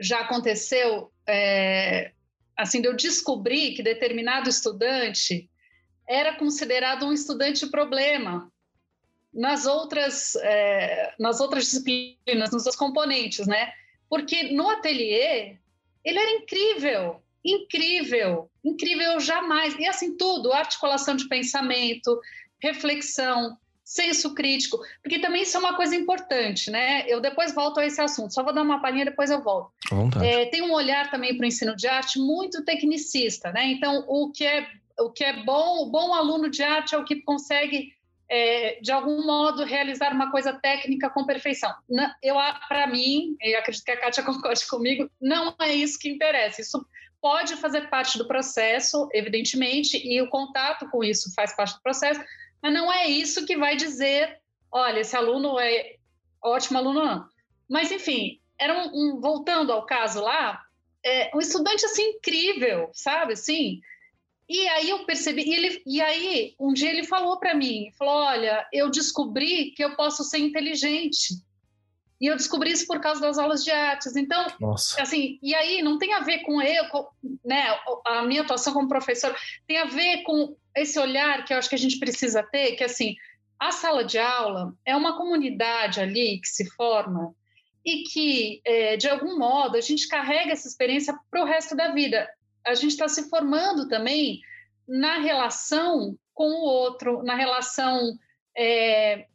já aconteceu, é, assim, eu descobrir que determinado estudante era considerado um estudante problema nas outras, é, nas outras disciplinas, nos outros componentes, né? Porque no ateliê ele era incrível, incrível, incrível jamais. E assim tudo, articulação de pensamento, reflexão, senso crítico, porque também isso é uma coisa importante, né? Eu depois volto a esse assunto, só vou dar uma palhinha, depois eu volto. É, tem um olhar também para o ensino de arte muito tecnicista, né? Então, o que é o que é bom, o bom aluno de arte é o que consegue é, de algum modo, realizar uma coisa técnica com perfeição. eu, para mim, e acredito que a Kátia concorde comigo, não é isso que interessa. Isso pode fazer parte do processo, evidentemente, e o contato com isso faz parte do processo, mas não é isso que vai dizer, olha, esse aluno é ótimo aluno, não. Mas, enfim, era um, um voltando ao caso lá, é, um estudante, assim, incrível, sabe, assim, e aí eu percebi, e, ele, e aí um dia ele falou para mim, falou, olha, eu descobri que eu posso ser inteligente. E eu descobri isso por causa das aulas de artes. Então, Nossa. assim, e aí não tem a ver com eu, com, né, a minha atuação como professor, tem a ver com esse olhar que eu acho que a gente precisa ter, que assim, a sala de aula é uma comunidade ali que se forma e que, é, de algum modo, a gente carrega essa experiência para o resto da vida. A gente está se formando também na relação com o outro, na relação é,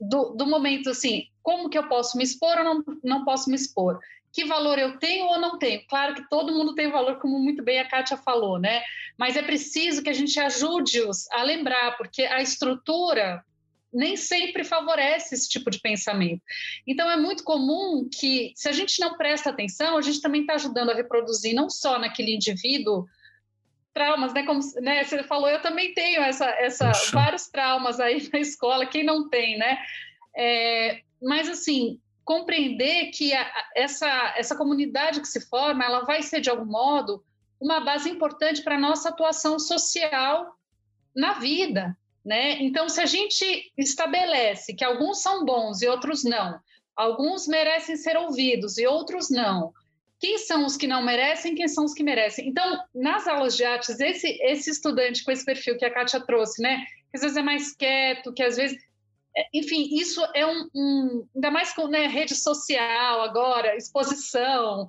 do, do, momento assim, como que eu posso me expor ou não, não posso me expor? Que valor eu tenho ou não tenho? Claro que todo mundo tem valor, como muito bem a Kátia falou, né? Mas é preciso que a gente ajude-os a lembrar, porque a estrutura nem sempre favorece esse tipo de pensamento. Então, é muito comum que, se a gente não presta atenção, a gente também está ajudando a reproduzir, não só naquele indivíduo, traumas, né? Como né, você falou, eu também tenho essa, essa vários traumas aí na escola, quem não tem, né? É, mas, assim, compreender que a, essa, essa comunidade que se forma, ela vai ser, de algum modo, uma base importante para a nossa atuação social na vida, né? Então, se a gente estabelece que alguns são bons e outros não, alguns merecem ser ouvidos e outros não, quem são os que não merecem, quem são os que merecem. Então, nas aulas de artes, esse, esse estudante com esse perfil que a Kátia trouxe, né? Que às vezes é mais quieto, que às vezes. É, enfim, isso é um. um ainda mais com né, rede social agora, exposição.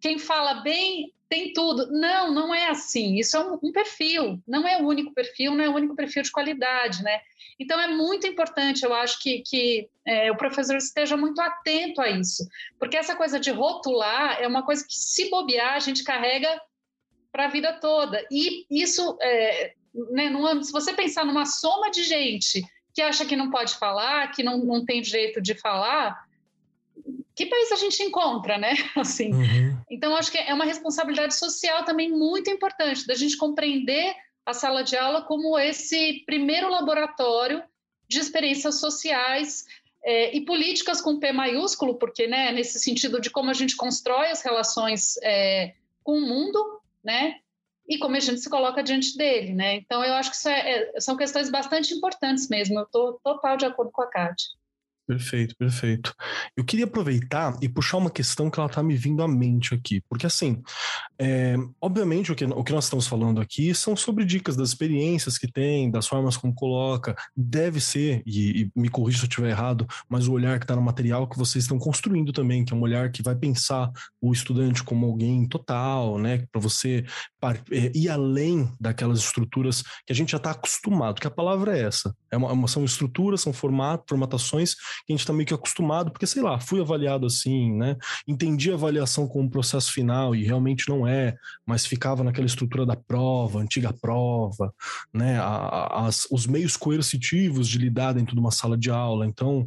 Quem fala bem tem tudo. Não, não é assim. Isso é um, um, perfil, não é o único perfil, não é o único perfil de qualidade, né? Então é muito importante, eu acho que, que é, o professor esteja muito atento a isso, porque essa coisa de rotular é uma coisa que, se bobear, a gente carrega para a vida toda. E isso, é, né, num, se você pensar numa soma de gente que acha que não pode falar, que não, não tem jeito de falar, que país a gente encontra, né? Assim. Uhum. Então, acho que é uma responsabilidade social também muito importante da gente compreender a sala de aula como esse primeiro laboratório de experiências sociais é, e políticas com P maiúsculo, porque, né, nesse sentido de como a gente constrói as relações é, com o mundo, né? E como a gente se coloca diante dele, né? Então, eu acho que é, é, são questões bastante importantes mesmo. Eu estou total de acordo com a Kátia. Perfeito, perfeito. Eu queria aproveitar e puxar uma questão que ela está me vindo à mente aqui, porque assim, é, obviamente o que, o que nós estamos falando aqui são sobre dicas das experiências que tem, das formas como coloca, deve ser, e, e me corrija se eu estiver errado, mas o olhar que está no material que vocês estão construindo também, que é um olhar que vai pensar o estudante como alguém total, né, para você é, ir além daquelas estruturas que a gente já está acostumado, que a palavra é essa, é uma, são estruturas, são formato, formatações que a gente está meio que acostumado, porque sei lá, fui avaliado assim, né? Entendi a avaliação como processo final e realmente não é, mas ficava naquela estrutura da prova, antiga prova, né? As, os meios coercitivos de lidar dentro de uma sala de aula. Então,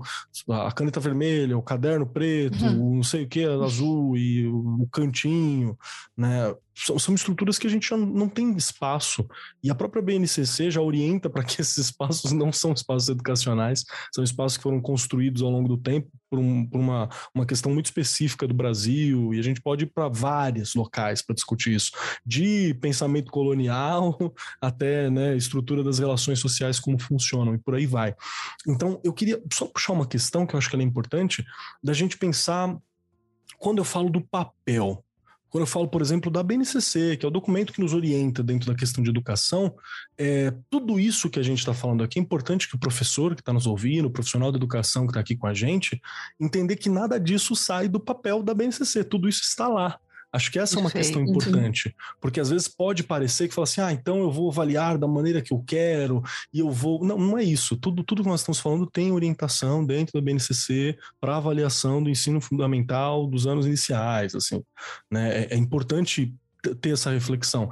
a caneta vermelha, o caderno preto, uhum. não sei o que, azul e o, o cantinho, né? São, estruturas que a gente já não tem espaço. E a própria BNCC já orienta para que esses espaços não são espaços educacionais, são espaços que foram construídos ao longo do tempo por, um, por uma, uma questão muito específica do Brasil, e a gente pode ir para vários locais para discutir isso, de pensamento colonial até né, estrutura das relações sociais, como funcionam, e por aí vai. Então, eu queria só puxar uma questão que eu acho que é importante, da gente pensar, quando eu falo do papel, quando eu falo, por exemplo, da BNCC, que é o documento que nos orienta dentro da questão de educação, é, tudo isso que a gente está falando aqui é importante que o professor que está nos ouvindo, o profissional da educação que está aqui com a gente, entender que nada disso sai do papel da BNCC, tudo isso está lá. Acho que essa é uma questão importante, porque às vezes pode parecer que fala assim, ah, então eu vou avaliar da maneira que eu quero e eu vou. Não, não é isso. Tudo, tudo que nós estamos falando tem orientação dentro da BNCC para avaliação do ensino fundamental dos anos iniciais, assim, né? É, é importante ter essa reflexão.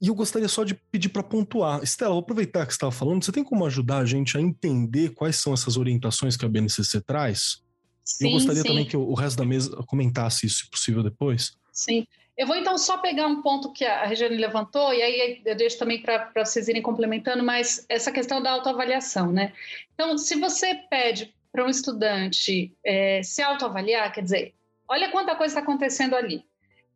E eu gostaria só de pedir para pontuar. Estela, vou aproveitar que você estava falando, você tem como ajudar a gente a entender quais são essas orientações que a BNCC traz? Sim, eu gostaria sim. também que o resto da mesa comentasse isso, se possível, depois. Sim. Eu vou então só pegar um ponto que a Regiane levantou, e aí eu deixo também para vocês irem complementando, mas essa questão da autoavaliação, né? Então, se você pede para um estudante é, se autoavaliar, quer dizer, olha quanta coisa está acontecendo ali.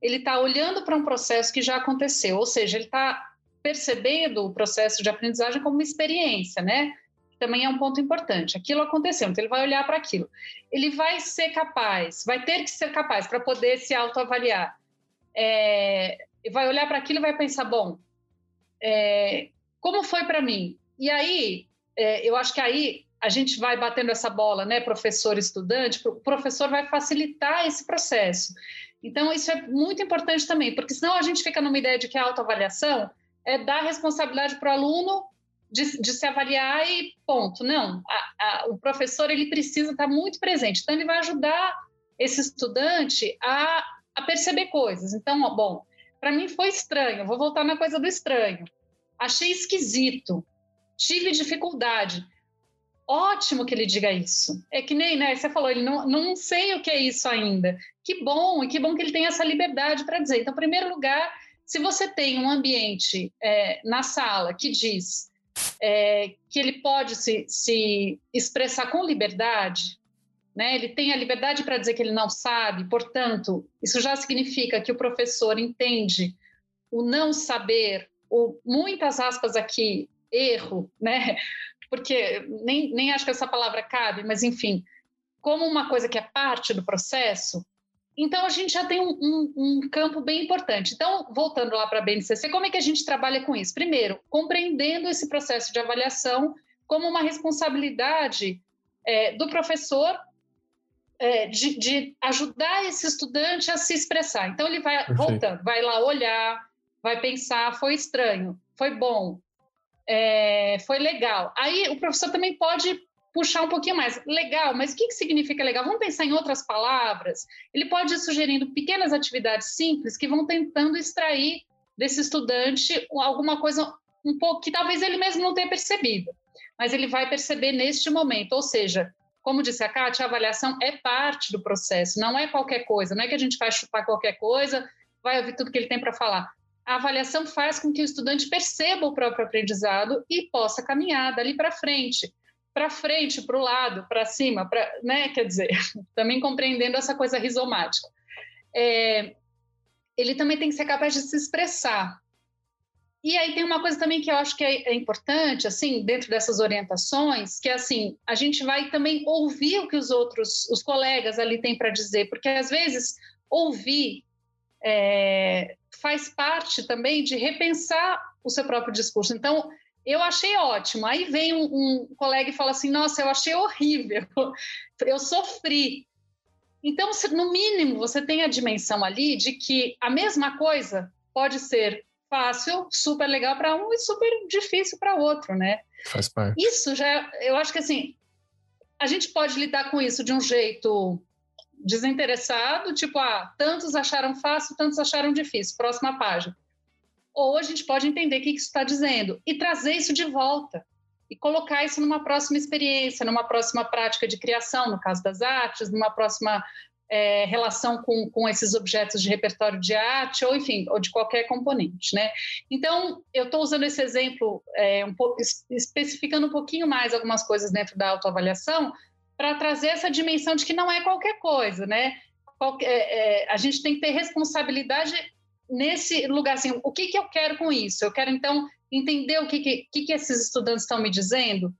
Ele está olhando para um processo que já aconteceu, ou seja, ele está percebendo o processo de aprendizagem como uma experiência, né? Também é um ponto importante. Aquilo aconteceu, então ele vai olhar para aquilo. Ele vai ser capaz, vai ter que ser capaz para poder se autoavaliar. É, vai olhar para aquilo e vai pensar: bom, é, como foi para mim? E aí, é, eu acho que aí a gente vai batendo essa bola, né, professor estudante, o professor vai facilitar esse processo. Então, isso é muito importante também, porque senão a gente fica numa ideia de que a autoavaliação é dar responsabilidade para o aluno de, de, se avaliar e ponto. Não, a, a, o professor ele precisa estar muito presente, então ele vai ajudar esse estudante a, a perceber coisas. Então, ó, bom, para mim foi estranho, vou voltar na coisa do estranho. Achei esquisito, tive dificuldade. Ótimo que ele diga isso. É que nem, né? Você falou, ele não, não sei o que é isso ainda. Que bom, e que bom que ele tem essa liberdade para dizer. Então, em primeiro lugar, se você tem um ambiente é, na sala que diz é, que ele pode se, se expressar com liberdade, né? ele tem a liberdade para dizer que ele não sabe, portanto, isso já significa que o professor entende o não saber, o muitas aspas aqui, erro, né? porque nem, nem acho que essa palavra cabe, mas enfim, como uma coisa que é parte do processo, então a gente já tem um, um, um campo bem importante. Então, voltando lá para a BNCC, como é que a gente trabalha com isso? Primeiro, compreendendo esse processo de avaliação como uma responsabilidade é, do professor é, de, de, ajudar esse estudante a se expressar. Então ele vai Perfeito. voltando, vai lá olhar, vai pensar, foi estranho, foi bom, é, foi legal. Aí o professor também pode puxar um pouquinho mais. Legal, mas o que, que significa legal? Vamos pensar em outras palavras. Ele pode ir sugerindo pequenas atividades simples que vão tentando extrair desse estudante alguma coisa um pouco que talvez ele mesmo não tenha percebido, mas ele vai perceber neste momento. Ou seja, como disse a Kátia, a avaliação é parte do processo, não é qualquer coisa, não é que a gente vai chutar qualquer coisa, vai ouvir tudo que ele tem para falar a avaliação faz com que o estudante perceba o próprio aprendizado e possa caminhar dali para frente, para frente, para o lado, para cima, para, né? Quer dizer, também compreendendo essa coisa rizomática. É, ele também tem que ser capaz de se expressar. E aí tem uma coisa também que eu acho que é, é importante, assim, dentro dessas orientações, que é assim, a gente vai também ouvir o que os outros, os colegas ali têm para dizer, porque às vezes ouvir é, faz parte também de repensar o seu próprio discurso. Então, eu achei ótimo. Aí vem um, um, colega e fala assim: Nossa, eu achei horrível, eu sofri. Então, no mínimo, você tem a dimensão ali de que a mesma coisa pode ser fácil, super legal para um e super difícil para outro, né? Faz parte. Isso já, eu acho que assim, a gente pode lidar com isso de um jeito desinteressado, tipo, ah, tantos acharam fácil, tantos acharam difícil, próxima página. Ou a gente pode entender o que isso está dizendo e trazer isso de volta e colocar isso numa próxima experiência, numa próxima prática de criação, no caso das artes, numa próxima é, relação com, com esses objetos de repertório de arte, ou enfim, ou de qualquer componente, né? Então, eu estou usando esse exemplo, é, um pouco, especificando um pouquinho mais algumas coisas dentro da autoavaliação, para trazer essa dimensão de que não é qualquer coisa, né? É, é, a gente tem que ter responsabilidade nesse lugar, assim, o que, que eu quero com isso? Eu quero, então, entender o que, que, que esses estudantes estão me dizendo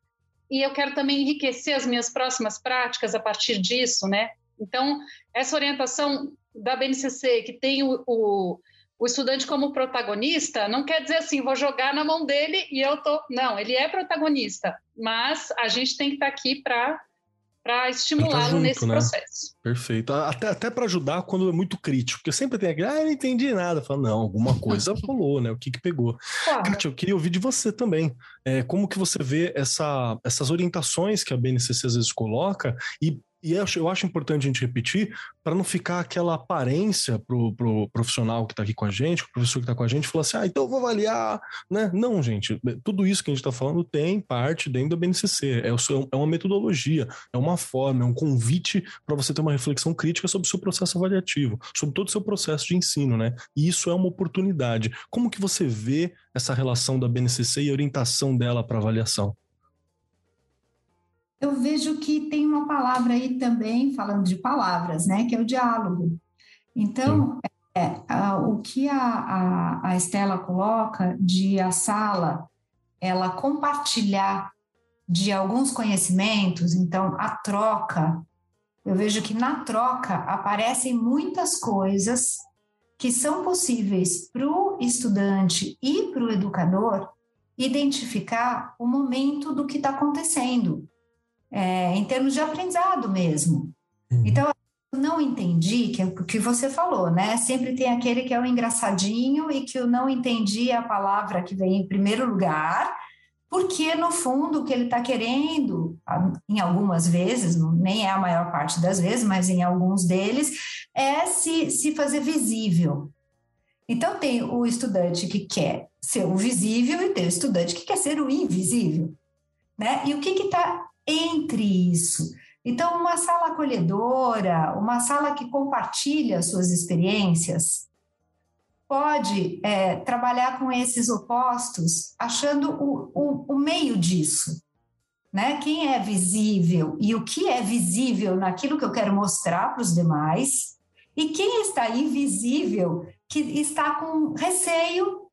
e eu quero também enriquecer as minhas próximas práticas a partir disso, né? Então, essa orientação da BNCC, que tem o, o, o, estudante como protagonista, não quer dizer assim, vou jogar na mão dele e eu tô. Não, ele é protagonista, mas a gente tem que estar tá aqui para para estimulá-lo tá nesse né? processo. Perfeito. Até, até para ajudar quando é muito crítico, porque sempre tem aquele, ah, eu não entendi nada. Fala, não, alguma coisa rolou, né? O que que pegou? Claro. Kátia, eu queria ouvir de você também. É, como que você vê essa, essas orientações que a BNCC às vezes coloca e e eu acho, importante a gente repetir para não ficar aquela aparência pro, pro profissional que está aqui com a gente, o professor que está com a gente, falar assim, ah, então eu vou avaliar, né? Não, gente, tudo isso que a gente está falando tem parte dentro da BNCC, é, é uma metodologia, é uma forma, é um convite para você ter uma reflexão crítica sobre o seu processo avaliativo, sobre todo o seu processo de ensino, né? E isso é uma oportunidade. Como que você vê essa relação da BNCC e a orientação dela para avaliação? Eu vejo que tem uma palavra aí também, falando de palavras, né, que é o diálogo. Então, é, a, o que a, a, a Estela coloca de a sala ela compartilhar de alguns conhecimentos, então a troca, eu vejo que na troca aparecem muitas coisas que são possíveis para o estudante e para o educador identificar o momento do que está acontecendo, é, em termos de aprendizado mesmo. Uhum. Então, eu não entendi, que é o que você falou, né? Sempre tem aquele que é o engraçadinho e que eu não entendi a palavra que vem em primeiro lugar, porque no fundo o que ele está querendo, em algumas vezes, nem é a maior parte das vezes, mas em alguns deles, é se, se fazer visível. Então tem o estudante que quer ser o visível e tem o estudante que quer ser o invisível, né? E o que está entre isso? Então, uma sala acolhedora, uma sala que compartilha suas experiências, pode é, trabalhar com esses opostos, achando o, o, o meio disso. Né? Quem é visível e o que é visível naquilo que eu quero mostrar para os demais, e quem está invisível, que está com receio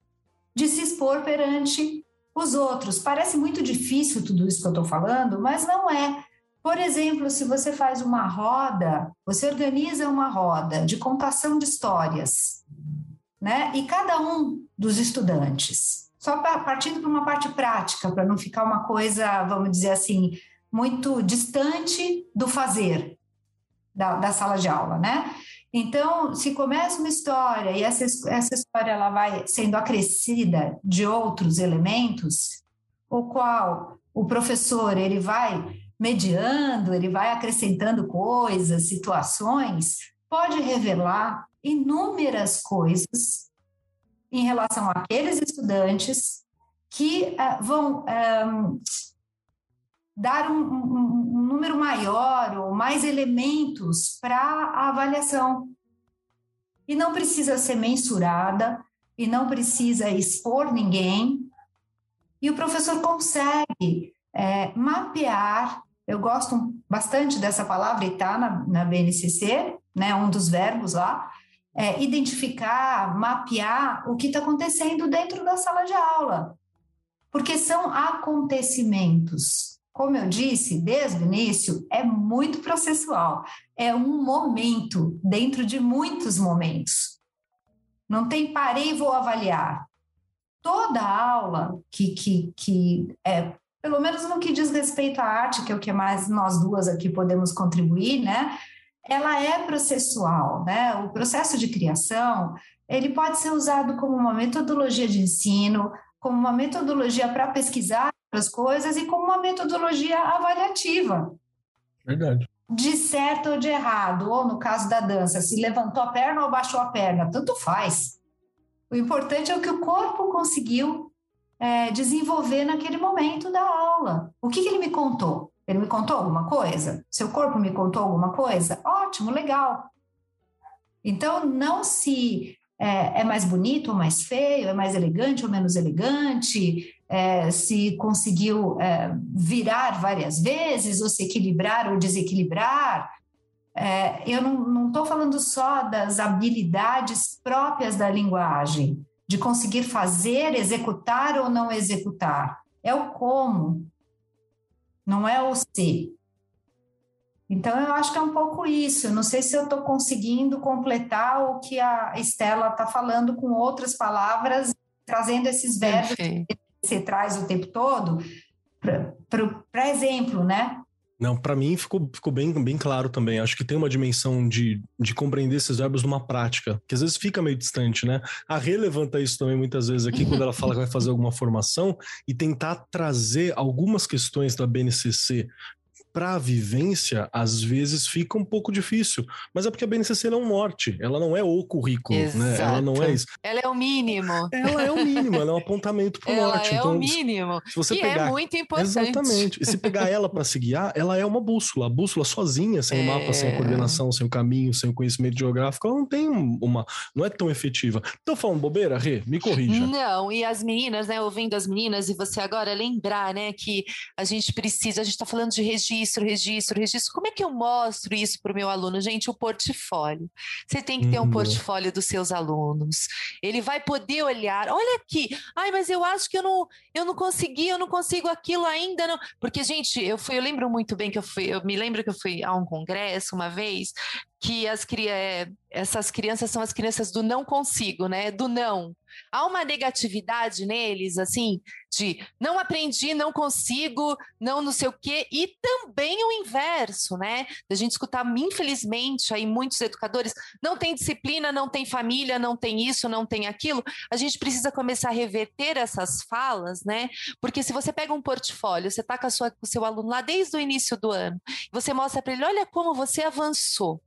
de se expor perante os outros. Parece muito difícil tudo isso que eu estou falando, mas não é. Por exemplo, se você faz uma roda, você organiza uma roda de contação de histórias né? E cada um dos estudantes, só partindo para uma parte prática, para não ficar uma coisa, vamos dizer assim, muito distante do fazer da, da sala de aula, né? Então, se começa uma história e essa, essa história ela vai sendo acrescida de outros elementos, o qual o professor ele vai mediando, ele vai acrescentando coisas, situações, pode revelar inúmeras coisas em relação àqueles estudantes que uh, vão eh, dar um, um, um, número maior ou mais elementos para a avaliação. E não precisa ser mensurada, e não precisa expor ninguém. E o professor consegue é, mapear. Eu gosto bastante dessa palavra e está na, na BNCC, né, um dos verbos lá, é, identificar, mapear o que está acontecendo dentro da sala de aula, porque são acontecimentos. Como eu disse desde o início, é muito processual, é um momento dentro de muitos momentos. Não tem parei vou avaliar. Toda aula que, que, que é, pelo menos no que diz respeito à arte, que é o que mais nós duas aqui podemos contribuir, né? ela é processual, né? O processo de criação, ele pode ser usado como uma metodologia de ensino, como uma metodologia para pesquisar as coisas e como uma metodologia avaliativa. Verdade. De certo ou de errado, ou no caso da dança, se levantou a perna ou baixou a perna, tanto faz. O importante é o que o corpo conseguiu é, desenvolver naquele momento da aula. O que, que ele me contou? Ele me contou alguma coisa? Seu corpo me contou alguma coisa? Ótimo, legal. Então, não se é, é mais bonito ou mais feio, é mais elegante ou menos elegante, é, se conseguiu é, virar várias vezes, ou se equilibrar ou desequilibrar. É, eu não estou falando só das habilidades próprias da linguagem, de conseguir fazer, executar ou não executar. É o como, não é o ser. Então, eu acho que é um pouco isso. não sei se eu estou conseguindo completar o que a Estela está falando com outras palavras, trazendo esses verbos Perfeito. que você traz o tempo todo para exemplo, né? Não, para mim ficou, ficou bem, bem claro também. Acho que tem uma dimensão de, de compreender esses verbos numa prática, que às vezes fica meio distante, né? A relevanta isso também muitas vezes aqui, quando ela fala que vai fazer alguma formação, e tentar trazer algumas questões da BNCC para a vivência, às vezes fica um pouco difícil. Mas é porque a BNCC é um norte, ela não é o currículo, Exato. né? Ela não é isso. Ela é o mínimo. Ela é o mínimo, ela é um apontamento para o norte. Ela é então, o mínimo. Se você pegar, é muito importante. Exatamente. E se pegar ela para se guiar, ela é uma bússola. A bússola sozinha, sem é... o mapa, sem a coordenação, sem o caminho, sem o conhecimento geográfico, ela não tem uma. não é tão efetiva. Tô falando bobeira, Rê? Me corrija. Não, e as meninas, né? Ouvindo as meninas, e você agora lembrar, né, que a gente precisa, a gente está falando de registro registro, registro, registro. Como é que eu mostro isso para o meu aluno? Gente, o portfólio. Você tem que ter um uhum. portfólio dos seus alunos. Ele vai poder olhar, olha aqui, ai, mas eu acho que eu não, eu não consegui, eu não consigo aquilo ainda, não. Porque, gente, eu fui, eu lembro muito bem que eu fui, eu me lembro que eu fui a um congresso uma vez que as, é, essas crianças são as crianças do não consigo, né? Do não. Há uma negatividade neles, assim, de não aprendi, não consigo, não não sei o quê, e também o inverso, né? A gente escutar, infelizmente, aí muitos educadores não tem disciplina, não tem família, não tem isso, não tem aquilo. A gente precisa começar a reverter essas falas, né? Porque se você pega um portfólio, você está com, com o seu aluno lá desde o início do ano, você mostra para ele, olha como você avançou.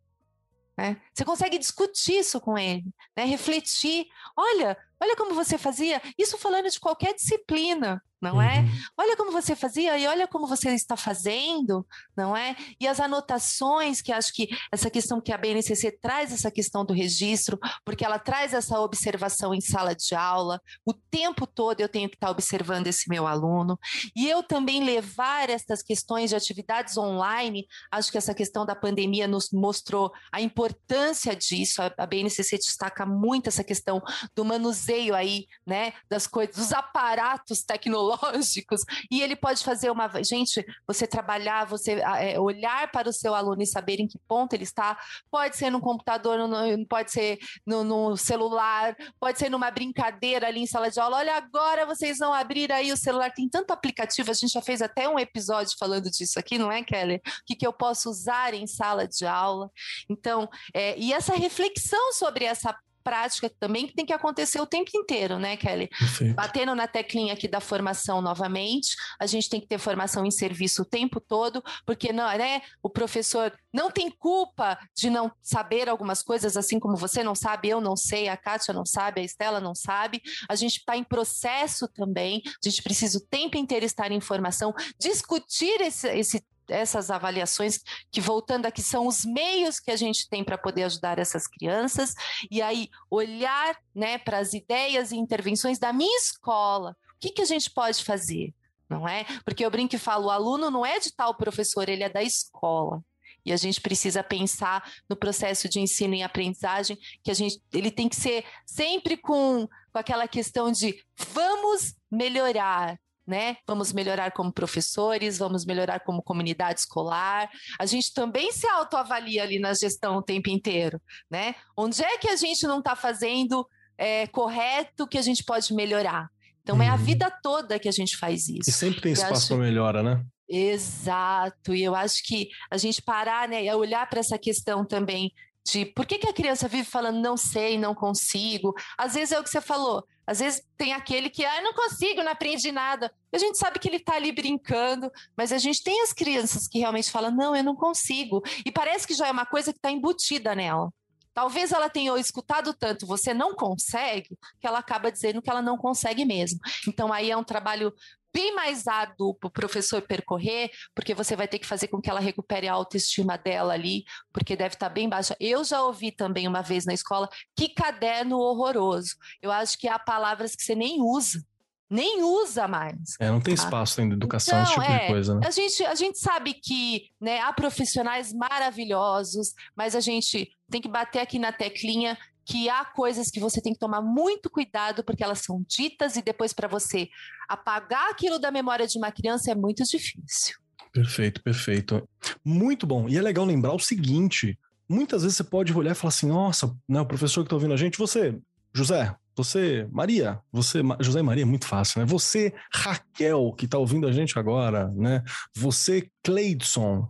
Né? Você consegue discutir isso com ele, né? refletir. Olha, olha como você fazia. Isso falando de qualquer disciplina não é? uhum. é? Olha como você fazia e olha como você está fazendo, não é? E as anotações, que acho que essa questão que a BNCC traz essa questão do registro, porque ela traz essa observação em sala de aula, o tempo todo eu tenho que estar observando esse meu aluno, e eu também levar estas questões de atividades online, acho que essa questão da pandemia nos mostrou a importância disso, a BNCC destaca muito essa questão do manuseio aí, né, das coisas, dos aparatos tecnológicos tecnológicos, e ele pode fazer uma. Gente, você trabalhar, você é, olhar para o seu aluno e saber em que ponto ele está, pode ser no computador, no, pode ser no, no, celular, pode ser numa brincadeira ali em sala de aula. Olha, agora vocês vão abrir aí o celular, tem tanto aplicativo, a gente já fez até um episódio falando disso aqui, não é, Kelly? O que, que eu posso usar em sala de aula? Então, é, e essa reflexão sobre essa prática também que tem que acontecer o tempo inteiro, né, Kelly? Perfeito. Batendo na teclinha aqui da formação novamente, a gente tem que ter formação em serviço o tempo todo, porque não, né, o professor não tem culpa de não saber algumas coisas, assim como você não sabe, eu não sei, a Kátia não sabe, a Estela não sabe. A gente está em processo também, a gente precisa o tempo inteiro estar em formação, discutir esse, esse essas avaliações, que voltando aqui, são os meios que a gente tem para poder ajudar essas crianças, e aí olhar né, para as ideias e intervenções da minha escola. O que, que a gente pode fazer? Não é? Porque eu brinco e falo, o aluno não é de tal professor, ele é da escola. E a gente precisa pensar no processo de ensino e aprendizagem, que a gente, ele tem que ser sempre com, com aquela questão de vamos melhorar, né? Vamos melhorar como professores, vamos melhorar como comunidade escolar. A gente também se autoavalia ali na gestão o tempo inteiro, né? Onde é que a gente não está fazendo é, correto que a gente pode melhorar? Então uhum. é a uhum. vida toda que a gente faz isso. E sempre tem espaço acho... para melhora, né? Exato, e eu acho que a gente parar, né, olhar para essa questão também de por que, que a criança vive falando não sei, não consigo. Às vezes é o que você falou, às vezes tem aquele que, ah, não consigo, não aprendi nada. A gente sabe que ele está ali brincando, mas a gente tem as crianças que realmente falam, não, eu não consigo. E parece que já é uma coisa que está embutida nela. Talvez ela tenha escutado tanto, você não consegue, que ela acaba dizendo que ela não consegue mesmo. Então, aí é um trabalho bem mais árduo para o professor percorrer, porque você vai ter que fazer com que ela recupere a autoestima dela ali, porque deve estar tá bem baixa. Eu já ouvi também uma vez na escola, que caderno horroroso. Eu acho que há palavras que você nem usa nem usa mais. É, não tem tá? espaço ainda educação, então, esse tipo é, de coisa. Né? A, gente, a gente sabe que né, há profissionais maravilhosos, mas a gente tem que bater aqui na teclinha que há coisas que você tem que tomar muito cuidado porque elas são ditas e depois para você apagar aquilo da memória de uma criança é muito difícil. Perfeito, perfeito. Muito bom. E é legal lembrar o seguinte: muitas vezes você pode olhar e falar assim, nossa, né, o professor que está ouvindo a gente, você, José, você, Maria, você, José e Maria é muito fácil, né? Você, Raquel, que está ouvindo a gente agora, né? Você, Cleidson,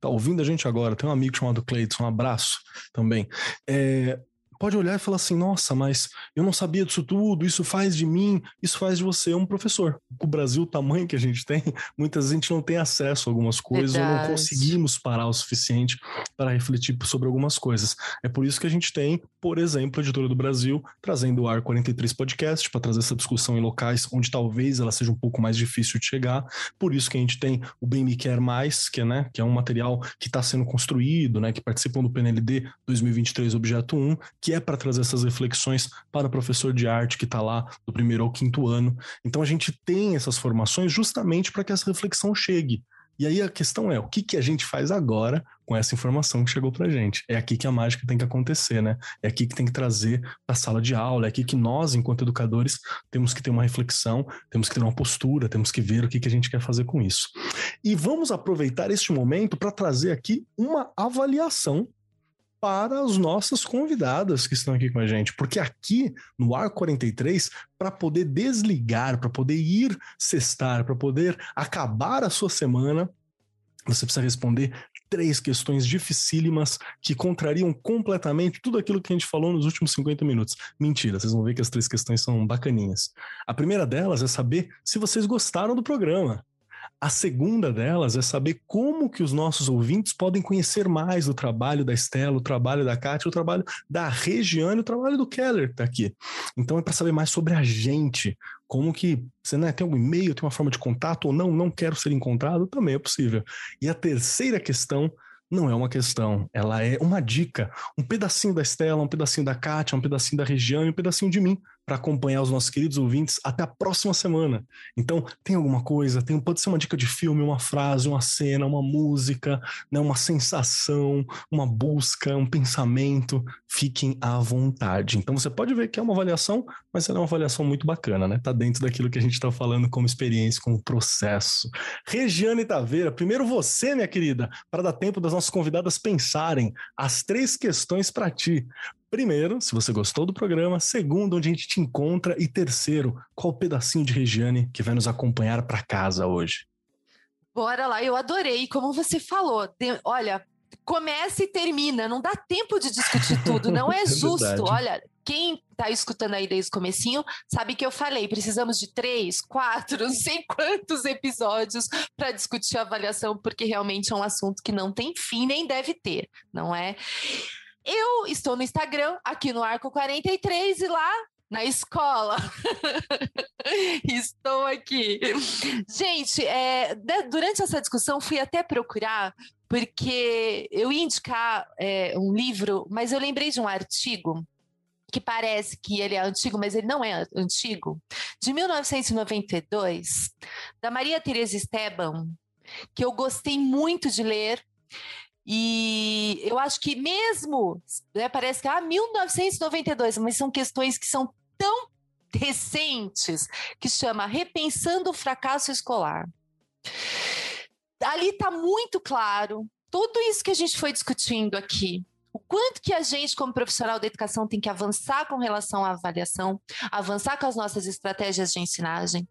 tá ouvindo a gente agora, tem um amigo chamado Cleidson, um abraço também. É, pode olhar e falar assim: nossa, mas eu não sabia disso tudo, isso faz de mim, isso faz de você um professor. O Brasil, o tamanho que a gente tem, muitas vezes a gente não tem acesso a algumas coisas Verdade. ou não conseguimos parar o suficiente para refletir sobre algumas coisas. É por isso que a gente tem, por exemplo, a Editora do Brasil trazendo o Ar 43 Podcast para trazer essa discussão em locais onde talvez ela seja um pouco mais difícil de chegar. Por isso que a gente tem o Bem Me Quer Mais, que é, né, que é um material que está sendo construído, né, que participam do PNLD 2023 Objeto 1, que é para trazer essas reflexões para o professor de arte que está lá do primeiro ao quinto ano. Então a gente tem essas formações justamente para que essa reflexão chegue. E aí a questão é, o que, que a gente faz agora com essa informação que chegou pra gente? É aqui que a mágica tem que acontecer, né? É aqui que tem que trazer para a sala de aula, é aqui que nós, enquanto educadores, temos que ter uma reflexão, temos que ter uma postura, temos que ver o que, que a gente quer fazer com isso. E vamos aproveitar este momento para trazer aqui uma avaliação para as nossas convidadas que estão aqui com a gente, porque aqui no Ar 43, para poder desligar, para poder ir cestar, para poder acabar a sua semana, você precisa responder três questões dificílimas que contrariam completamente tudo aquilo que a gente falou nos últimos 50 minutos. Mentira, vocês vão ver que as três questões são bacaninhas. A primeira delas é saber se vocês gostaram do programa. A segunda delas é saber como que os nossos ouvintes podem conhecer mais do trabalho da Estela, o trabalho da Kátia, o trabalho da Regiane, o trabalho do Keller que está aqui. Então é para saber mais sobre a gente, como que você né, tem algum e-mail, tem uma forma de contato ou não, não quero ser encontrado, também é possível. E a terceira questão não é uma questão, ela é uma dica, um pedacinho da Estela, um pedacinho da Kátia, um pedacinho da Regiane, um pedacinho de mim, para acompanhar os nossos queridos ouvintes até a próxima semana. Então, tem alguma coisa, tem, pode ser uma dica de filme, uma frase, uma cena, uma música, né, uma sensação, uma busca, um pensamento, fiquem à vontade. Então, você pode ver que é uma avaliação, mas ela é uma avaliação muito bacana, né? Tá dentro daquilo que a gente está falando como experiência, como processo. Regiane Taveira, primeiro você, minha querida, para dar tempo das nossas convidadas pensarem as três questões para ti. Primeiro, se você gostou do programa. Segundo, onde a gente te encontra. E terceiro, qual pedacinho de Regiane que vai nos acompanhar para casa hoje? Bora lá, eu adorei. Como você falou, de, olha, começa e termina. Não dá tempo de discutir tudo. Não é, é justo. olha, quem está escutando aí desde o comecinho sabe que eu falei, precisamos de três, quatro, não sei quantos episódios para discutir a avaliação, porque realmente é um assunto que não tem fim nem deve ter, não é? Eu estou no Instagram, aqui no Arco 43, e lá na escola. Estou aqui. Gente, é, durante essa discussão fui até procurar, porque eu ia indicar é, um livro, mas eu lembrei de um artigo que parece que ele é antigo, mas ele não é antigo, de 1992, da Maria Teresa Esteban, que eu gostei muito de ler. E eu acho que mesmo, né, parece que ah, 1992, mas são questões que são tão recentes que chama Repensando o Fracasso Escolar. Ali está muito claro tudo isso que a gente foi discutindo aqui. O quanto que a gente, como profissional da educação, tem que avançar com relação à avaliação, avançar com as nossas estratégias de ensinagem,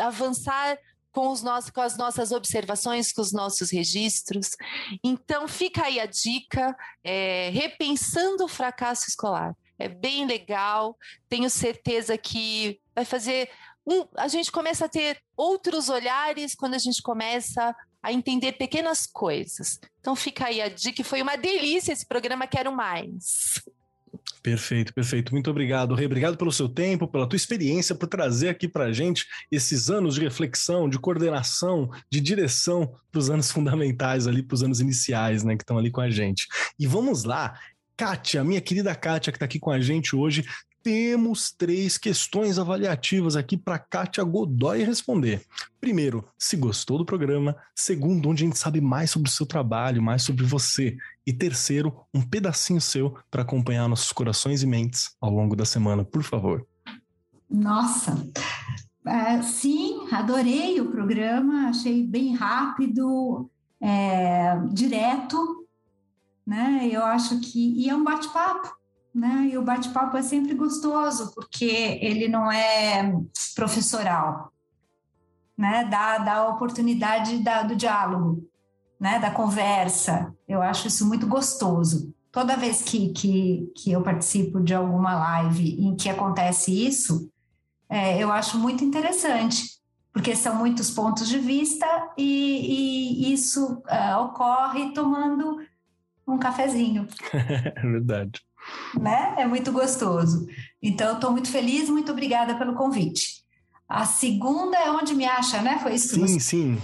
avançar com, os nossos, com as nossas observações, com os nossos registros. Então, fica aí a dica, é, repensando o fracasso escolar. É bem legal, tenho certeza que vai fazer. Um, a gente começa a ter outros olhares quando a gente começa a entender pequenas coisas. Então fica aí a dica, foi uma delícia esse programa, quero mais. Perfeito, perfeito. Muito obrigado, Rei. Obrigado pelo seu tempo, pela tua experiência, por trazer aqui para gente esses anos de reflexão, de coordenação, de direção para os anos fundamentais ali, para os anos iniciais, né, que estão ali com a gente. E vamos lá, Kátia, minha querida Kátia, que está aqui com a gente hoje, temos três questões avaliativas aqui para Kátia Godoy responder. Primeiro, se gostou do programa. Segundo, onde a gente sabe mais sobre o seu trabalho, mais sobre você. E terceiro, um pedacinho seu para acompanhar nossos corações e mentes ao longo da semana, por favor. Nossa, uh, sim, adorei o programa, achei bem rápido, é, direto, né? Eu acho que e é um bate-papo, né? E o bate-papo é sempre gostoso, porque ele não é professoral, né? Dá, dá a oportunidade da, do diálogo, né? Da conversa. Eu acho isso muito gostoso. Toda vez que, que, que eu participo de alguma live em que acontece isso, é, eu acho muito interessante, porque são muitos pontos de vista e, e isso uh, ocorre tomando um cafezinho. é verdade né? É muito gostoso. Então, estou muito feliz, muito obrigada pelo convite. A segunda é onde me acha, né? Foi isso sim, você... sim.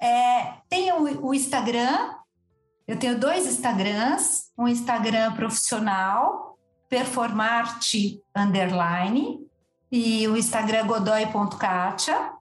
É, tem o, o Instagram, eu tenho dois Instagrams, um Instagram profissional, performarte underline, e o Instagram godoy.katia.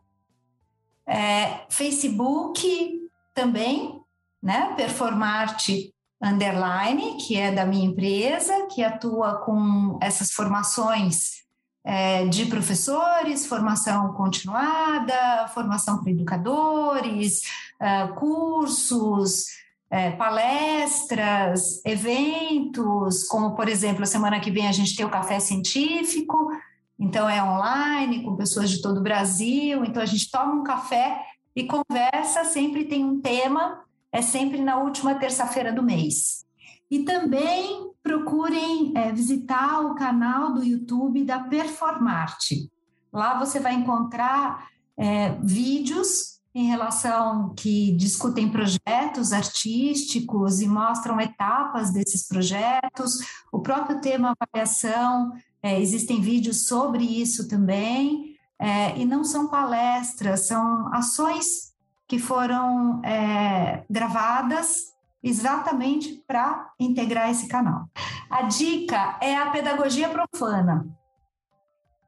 É, Facebook também, né? Performarte Underline, que é da minha empresa, que atua com essas formações é, de professores, formação continuada, formação para educadores, é, cursos, é, palestras, eventos, como por exemplo, a semana que vem a gente tem o café científico, então é online, com pessoas de todo o Brasil, então a gente toma um café e conversa, sempre tem um tema, é sempre na última terça-feira do mês. E também procurem é, visitar o canal do YouTube da Performarte. Lá você vai encontrar é, vídeos em relação que discutem projetos artísticos e mostram etapas desses projetos, o próprio tema avaliação, é, existem vídeos sobre isso também, é, e não são palestras, são ações que foram é, gravadas exatamente para integrar esse canal. A dica é a pedagogia profana,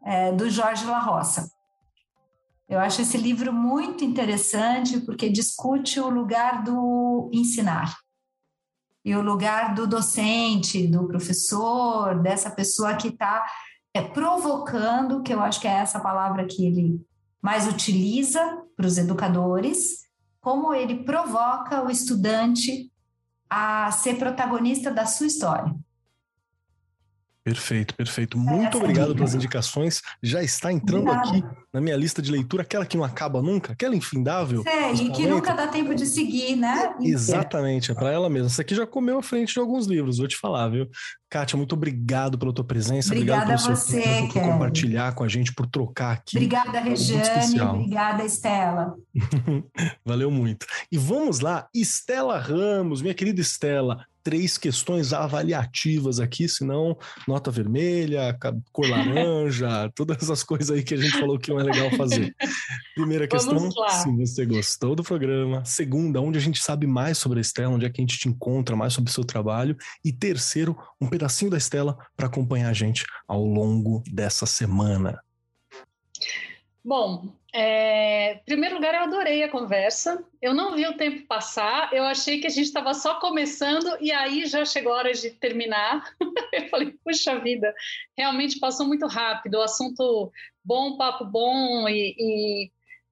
é, do Jorge La Roça. Eu acho esse livro muito interessante porque discute o lugar do ensinar e o lugar do docente, do professor, dessa pessoa que está é, provocando, que eu acho que é essa palavra que ele mais utiliza para os educadores, como ele provoca o estudante a ser protagonista da sua história. Perfeito, perfeito. Muito obrigado pelas indicações. Já está entrando Obrigada. aqui na minha lista de leitura, aquela que não acaba nunca, aquela infindável. É, e que nunca dá tempo de seguir, né? Exatamente, é para ela mesma. Essa aqui já comeu à frente de alguns livros, vou te falar, viu? Kátia, muito obrigado pela tua presença. Obrigada obrigado pelo a você, tempo, por compartilhar com a gente, por trocar aqui. Obrigada, Regiane. Obrigada, Estela. Valeu muito. E vamos lá, Estela Ramos, minha querida Estela, três questões avaliativas aqui, senão nota vermelha, cor laranja, todas as coisas aí que a gente falou que não é legal fazer. Primeira questão, se você gostou do programa. Segunda, onde a gente sabe mais sobre a Estela, onde é que a gente te encontra mais sobre o seu trabalho. E terceiro, um pedacinho da Estela para acompanhar a gente ao longo dessa semana. Bom, é, em primeiro lugar, eu adorei a conversa. Eu não vi o tempo passar, eu achei que a gente estava só começando e aí já chegou a hora de terminar. eu falei, puxa vida, realmente passou muito rápido. O assunto bom, papo bom e, e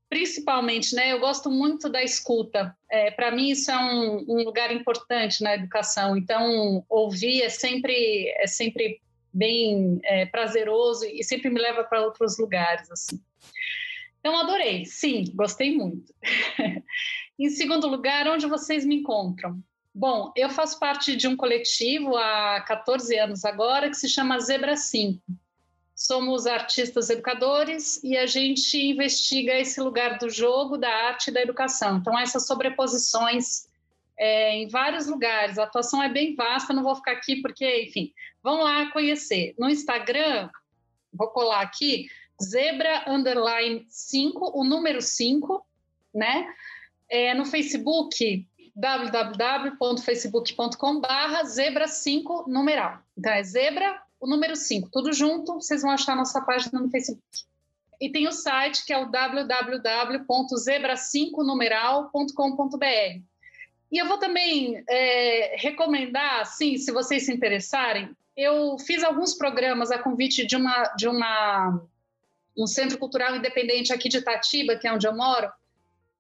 principalmente, né? Eu gosto muito da escuta. É, Para mim, isso é um, um, lugar importante na educação. Então, ouvir é sempre, é sempre bem é, prazeroso e sempre me leva para outros lugares, assim. Então, adorei. Sim, gostei muito. em segundo lugar, onde vocês me encontram? Bom, eu faço parte de um coletivo há 14 anos agora que se chama Zebra 5. Somos artistas educadores e a gente investiga esse lugar do jogo, da arte e da educação. Então, essas sobreposições é, em vários lugares. A atuação é bem vasta, não vou ficar aqui porque, enfim, vão lá conhecer. No Instagram, vou colar aqui, zebra underline 5, o número 5, né? É, no Facebook, www.facebook.com barra zebra 5 numeral. Então é zebra, o número 5, tudo junto, vocês vão achar nossa página no Facebook. E tem o site que é o www.zebra5numeral.com.br. E eu vou também é, recomendar, sim, se vocês se interessarem, eu fiz alguns programas a convite de uma, de uma um centro cultural independente aqui de Itatiba, que é onde eu moro.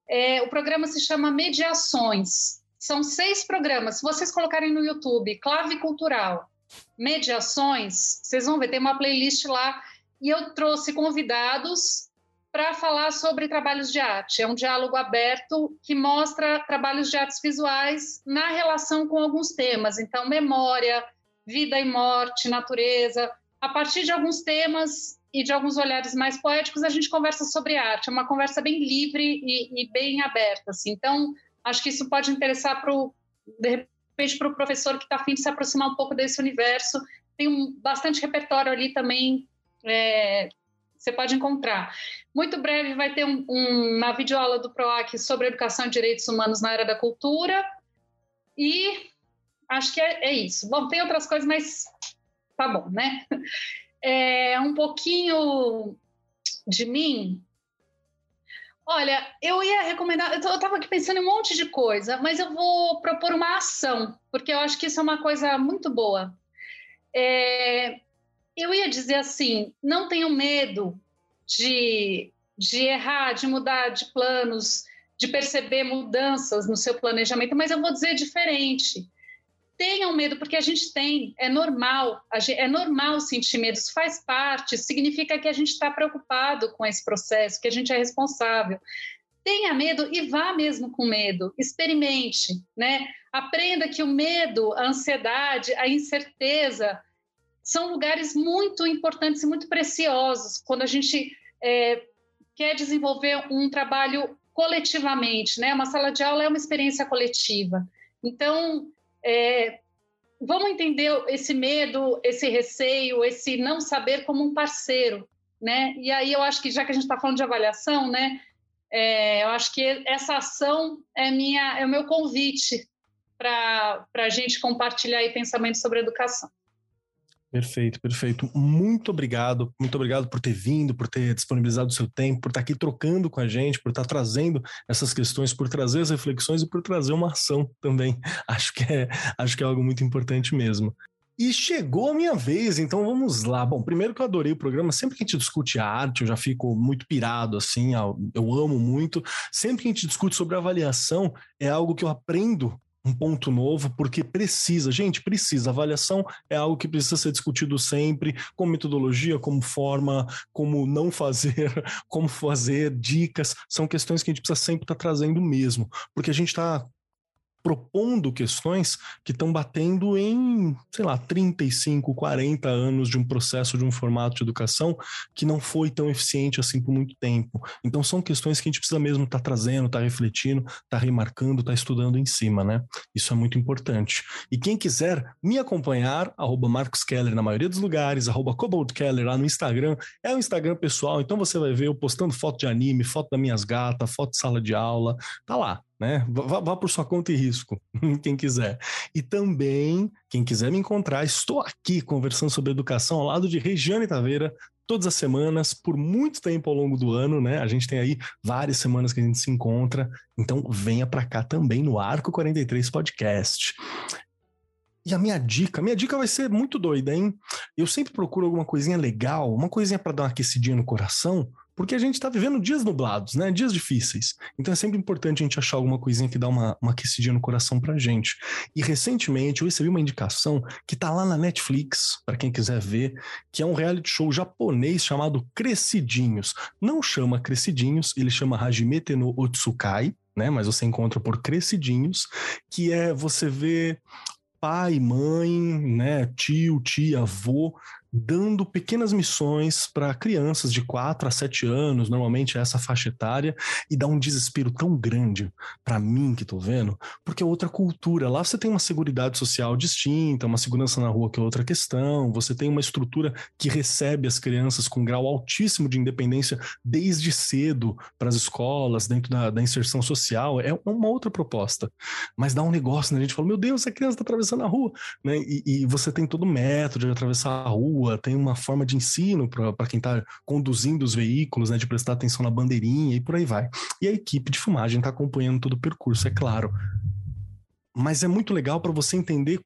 É, o programa se chama Mediações. São seis programas. Se vocês colocarem no YouTube, Clave Cultural, Mediações, vocês vão ver, tem uma playlist lá. E eu trouxe convidados para falar sobre trabalhos de arte. É um diálogo aberto que mostra trabalhos de artes visuais na relação com alguns temas. Então, memória, vida e morte, natureza. A partir de alguns temas e de alguns olhares mais poéticos, a gente conversa sobre arte. É uma conversa bem livre e, e bem aberta. Assim. Então, acho que isso pode interessar para de repente para o professor que está afim de se aproximar um pouco desse universo. Tem um, bastante repertório ali também. É, você pode encontrar. Muito breve vai ter um, um, uma videoaula do PROAC sobre educação e direitos humanos na área da cultura. E acho que é, é isso. Bom, tem outras coisas, mas tá bom, né? É, um pouquinho de mim. Olha, eu ia recomendar, eu estava aqui pensando em um monte de coisa, mas eu vou propor uma ação, porque eu acho que isso é uma coisa muito boa. É, eu ia dizer assim: não tenham medo de, de errar, de mudar de planos, de perceber mudanças no seu planejamento, mas eu vou dizer diferente. Tenham medo, porque a gente tem, é normal, é normal sentir medo, isso faz parte, significa que a gente está preocupado com esse processo, que a gente é responsável. Tenha medo e vá mesmo com medo, experimente, né? Aprenda que o medo, a ansiedade, a incerteza são lugares muito importantes e muito preciosos quando a gente é, quer desenvolver um trabalho coletivamente, né? Uma sala de aula é uma experiência coletiva. Então, é, vamos entender esse medo, esse receio, esse não saber como um parceiro, né? E aí eu acho que já que a gente está falando de avaliação, né? É, eu acho que essa ação é minha, é o meu convite para a gente compartilhar aí pensamentos sobre educação. Perfeito, perfeito. Muito obrigado, muito obrigado por ter vindo, por ter disponibilizado o seu tempo, por estar aqui trocando com a gente, por estar trazendo essas questões, por trazer as reflexões e por trazer uma ação também. Acho que é, acho que é algo muito importante mesmo. E chegou a minha vez, então vamos lá. Bom, primeiro que eu adorei o programa, sempre que a gente discute arte, eu já fico muito pirado, assim, eu amo muito. Sempre que a gente discute sobre avaliação, é algo que eu aprendo um ponto novo, porque precisa, gente, precisa. Avaliação é algo que precisa ser discutido sempre, como metodologia, como forma, como não fazer, como fazer, dicas, são questões que a gente precisa sempre estar tá trazendo mesmo, porque a gente está propondo questões que estão batendo em, sei lá, 35, 40 anos de um processo, de um formato de educação que não foi tão eficiente assim por muito tempo. Então são questões que a gente precisa mesmo estar tá trazendo, estar tá refletindo, estar tá remarcando, estar tá estudando em cima, né? Isso é muito importante. E quem quiser me acompanhar, arroba Marcos Keller na maioria dos lugares, arroba Cobalt Keller lá no Instagram, é o Instagram pessoal, então você vai ver eu postando foto de anime, foto das minhas gatas, foto de sala de aula, tá lá né? Vá, vá, por sua conta e risco, quem quiser. E também, quem quiser me encontrar, estou aqui conversando sobre educação ao lado de Regiane Taveira, todas as semanas, por muito tempo ao longo do ano, né? A gente tem aí várias semanas que a gente se encontra, então venha para cá também no Arco 43 Podcast. E a minha dica, minha dica vai ser muito doida, hein? Eu sempre procuro alguma coisinha legal, uma coisinha para dar uma aquecidinha no coração, porque a gente está vivendo dias nublados, né? Dias difíceis. Então é sempre importante a gente achar alguma coisinha que dá uma, uma aquecidinha no coração pra gente. E recentemente eu recebi uma indicação que tá lá na Netflix, para quem quiser ver, que é um reality show japonês chamado Crescidinhos. Não chama Crescidinhos, ele chama Hajimete no Otsukai, né? Mas você encontra por Crescidinhos, que é você ver pai, mãe, né, tio, tia, avô, dando pequenas missões para crianças de 4 a 7 anos, normalmente é essa faixa etária, e dá um desespero tão grande para mim que tô vendo, porque é outra cultura. Lá você tem uma segurança social distinta, uma segurança na rua que é outra questão, você tem uma estrutura que recebe as crianças com um grau altíssimo de independência desde cedo para as escolas, dentro da, da, inserção social, é uma outra proposta. Mas dá um negócio, né? A gente fala, meu Deus, a criança está atravessando a rua, né? E, e você tem todo o método de atravessar a rua, rua, tem uma forma de ensino para quem está conduzindo os veículos, né, de prestar atenção na bandeirinha e por aí vai. E a equipe de filmagem está acompanhando todo o percurso, é claro. Mas é muito legal para você entender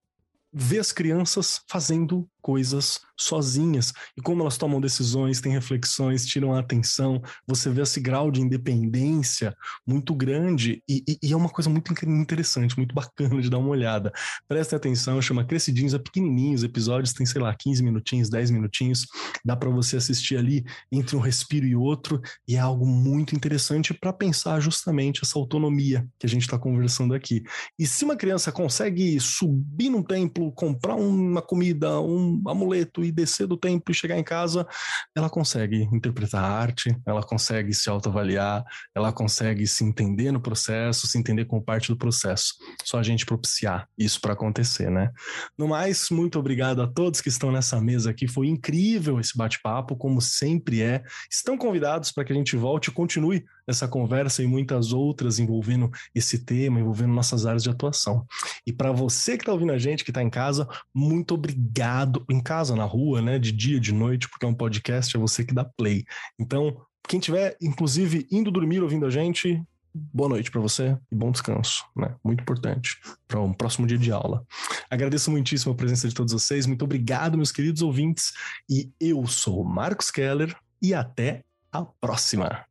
ver as crianças fazendo coisas sozinhas e como elas tomam decisões, têm reflexões, tiram a atenção. Você vê esse grau de independência muito grande e, e, e é uma coisa muito interessante, muito bacana de dar uma olhada. Prestem atenção, chama Crescidinhos, é pequenininho, os episódios tem, sei lá, 15 minutinhos, 10 minutinhos. Dá para você assistir ali entre um respiro e outro e é algo muito interessante para pensar justamente essa autonomia que a gente está conversando aqui. E se uma criança consegue subir num templo, comprar uma comida, um amuleto e descer do templo e chegar em casa, ela consegue interpretar a arte, ela consegue se autoavaliar, ela consegue se entender no processo, se entender como parte do processo. Só a gente propiciar isso para acontecer, né? No mais, muito obrigado a todos que estão nessa mesa aqui. Foi incrível esse bate-papo, como sempre é. Estão convidados para que a gente volte e continue essa conversa e muitas outras envolvendo esse tema, envolvendo nossas áreas de atuação. E para você que está ouvindo a gente, que está em casa, muito obrigado. Em casa, na rua, né? De dia, de noite, porque é um podcast, é você que dá play. Então, Quem tiver, inclusive, indo dormir ouvindo a gente, boa noite para você e bom descanso, né? Muito importante para um próximo dia de aula. Agradeço muitíssimo a presença de todos vocês. Muito obrigado, meus queridos ouvintes. E eu sou Marcos Keller e até a próxima.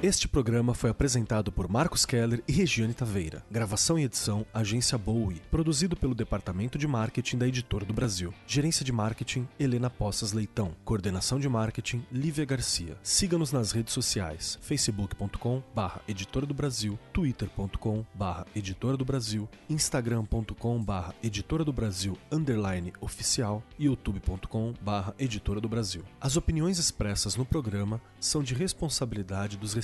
Este programa foi apresentado por Marcos Keller e Regiane Taveira. Gravação e edição Agência Bowie. Produzido pelo Departamento de Marketing da Editora do Brasil. Gerência de Marketing Helena Poças Leitão. Coordenação de Marketing Lívia Garcia. Siga-nos nas redes sociais: facebook.com barra Editora do Brasil, twitter.com barra Editora do Brasil, instagram.com barra Editora do Brasil underline oficial e youtube.com barra Editora do Brasil. As opiniões expressas no programa são de responsabilidade dos